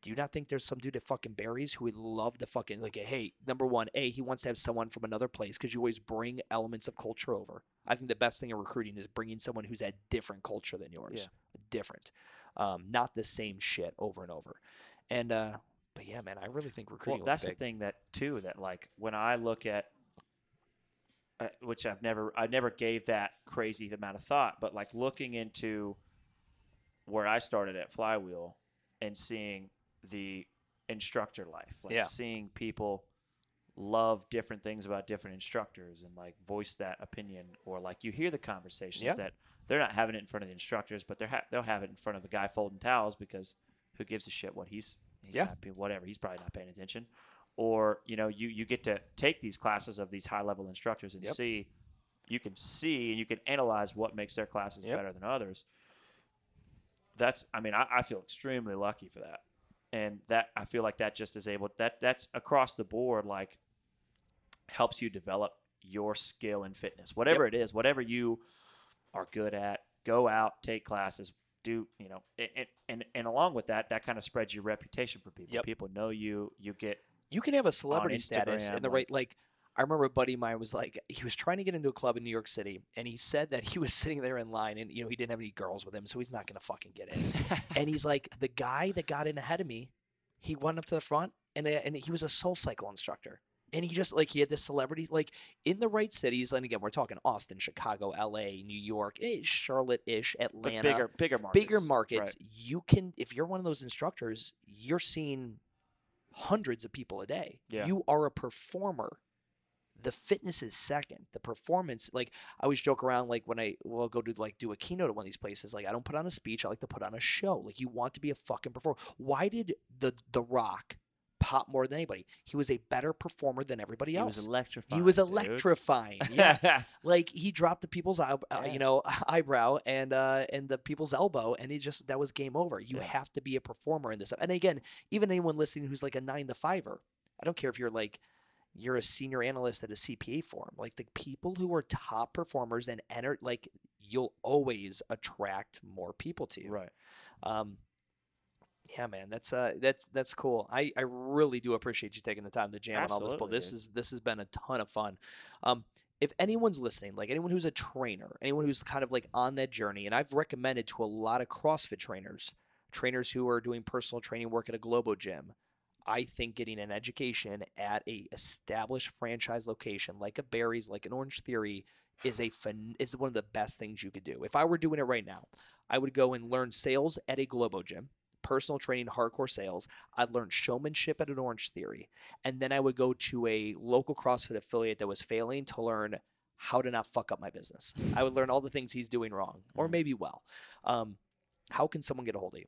Do you not think there's some dude at fucking Barry's who would love to fucking like, hey, number one, a he wants to have someone from another place because you always bring elements of culture over. I think the best thing in recruiting is bringing someone who's had different culture than yours, different, um, not the same shit over and over. And uh, but yeah, man, I really think recruiting. Well, will be that's the thing that too that like when I look at, uh, which I've never I never gave that crazy amount of thought, but like looking into where I started at Flywheel and seeing the instructor life, like Yeah. seeing people love different things about different instructors and like voice that opinion or like you hear the conversations Yeah. that they're not having it in front of the instructors but they're ha- they'll have it in front of a guy folding towels because who gives a shit what he's he's Yeah. not whatever he's probably not paying attention or you know you you get to take these classes of these high level instructors and Yep. see you can see and you can analyze what makes their classes Yep. better than others that's i mean I, I feel extremely lucky for that and that i feel like that just is able that that's across the board like helps you develop your skill in fitness. Whatever it is whatever you are good at go out take classes do you know and and, and along with that that kind of spreads your reputation for people. Yep. people know you you get you can have a celebrity status in Instagram, the right like I remember a buddy of mine was like he was trying to get into a club in New York City and he said that he was sitting there in line and you know he didn't have any girls with him so he's not going to fucking get in. and he's like the guy that got in ahead of me, he went up to the front and uh, and he was a soul cycle instructor. And he just like he had this celebrity like in the right cities and again we're talking Austin, Chicago, LA, New York, eh, Charlotte-ish, Atlanta bigger bigger markets bigger markets, you can if you're one of those instructors, you're seeing hundreds of people a day. Yeah. You are a performer. The fitness is second. The performance, like I always joke around, like when I will go to like do a keynote at one of these places, like I don't put on a speech, I like to put on a show. Like you want to be a fucking performer. Why did the The Rock pop more than anybody? He was a better performer than everybody else. he was electrifying he was electrifying. Yeah yeah like he dropped the people's eye, uh, Yeah. you know eyebrow and uh and the people's elbow and he just that was game over you Yeah. have to be a performer in this and again even anyone listening who's like a nine to fiver i don't care if you're like you're a senior analyst at a cpa firm like the people who are top performers and enter like you'll always attract more people to you. Right. Um yeah man that's uh that's that's cool. I i really do appreciate you taking the time to jam on all this but this is this has been a ton of fun. Um if anyone's listening like anyone who's a trainer anyone who's kind of like on that journey and i've recommended to a lot of crossfit trainers trainers who are doing personal training work at a globo gym i think getting an education at a established franchise location like a barry's like an orange theory is a fun, is one of the best things you could do if i were doing it right now i would go and learn sales at a globo gym personal training, hardcore sales. I'd learn showmanship at an Orange Theory. And then I would go to a local CrossFit affiliate that was failing to learn how to not fuck up my business. I would learn all the things he's doing wrong, or Mhm. maybe well. Um, how can someone get a hold of you?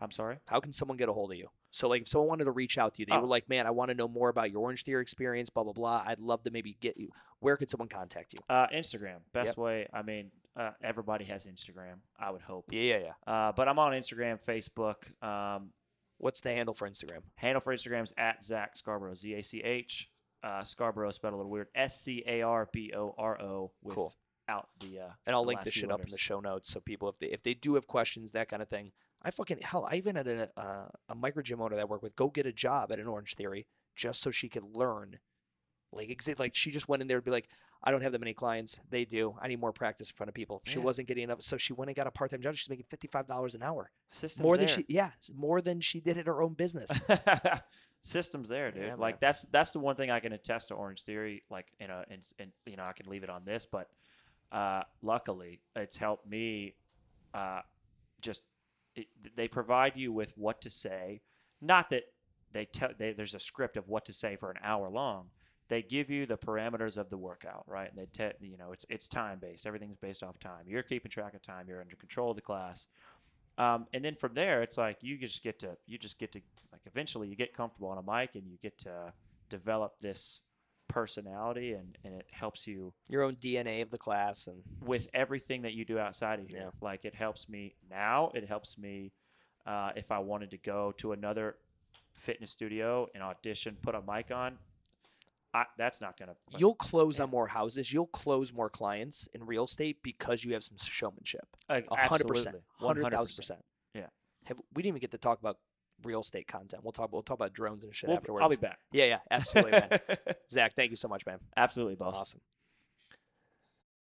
I'm sorry How can someone get a hold of you? So, like, if someone wanted to reach out to you, they Oh. were like, man, I want to know more about your Orange Theory experience, blah, blah, blah. I'd love to maybe get you. Where could someone contact you? uh instagram best Yep. way i mean uh, everybody has instagram i would hope Yeah, yeah, yeah. uh, but i'm on instagram facebook um, What's the handle for Instagram? Handle for Instagram is at Zach Scarborough, Z A C H. Uh, Scarborough spelled a little weird. S C A R B O R O Cool. without the. Uh, and I'll the link this shit up in the show notes so people if they if they do have questions that kind of thing i fucking hell i even had a uh, a micro gym owner that I work with go get a job at an orange theory just so she could learn like exa- like she just went in there to be like i don't have that many clients they do i need more practice in front of people she Yeah. wasn't getting enough so she went and got a part-time job she's making $55 an hour Systems more than there. she yeah more than she did at her own business Systems there, dude. Yeah, like that's that's the one thing I can attest to Orange Theory. Like in a, in, in you know, I can leave it on this, but uh, luckily it's helped me. Uh, just it, they provide you with what to say. Not that they tell they, there's a script of what to say for an hour long. They give you the parameters of the workout, right? And they te- you know it's it's time based. Everything's based off time. You're keeping track of time. You're under control of the class. Um, and then from there, it's like you just get to you just get to like eventually you get comfortable on a mic and you get to develop this personality and, and it helps you your own dna of the class and with everything that you do outside of here. Yeah. Like it helps me now. It helps me uh, if I wanted to go to another fitness studio and audition, put a mic on. I, that's not gonna. You'll close on more houses. You'll close more clients in real estate because you have some showmanship. A hundred percent, hundred thousand percent. Yeah. Have, we didn't even get to talk about real estate content. We'll talk. We'll talk about drones and shit We'll- afterwards. I'll be back. Yeah, yeah, absolutely, man. Zach, thank you so much, man. Absolutely, boss. Awesome.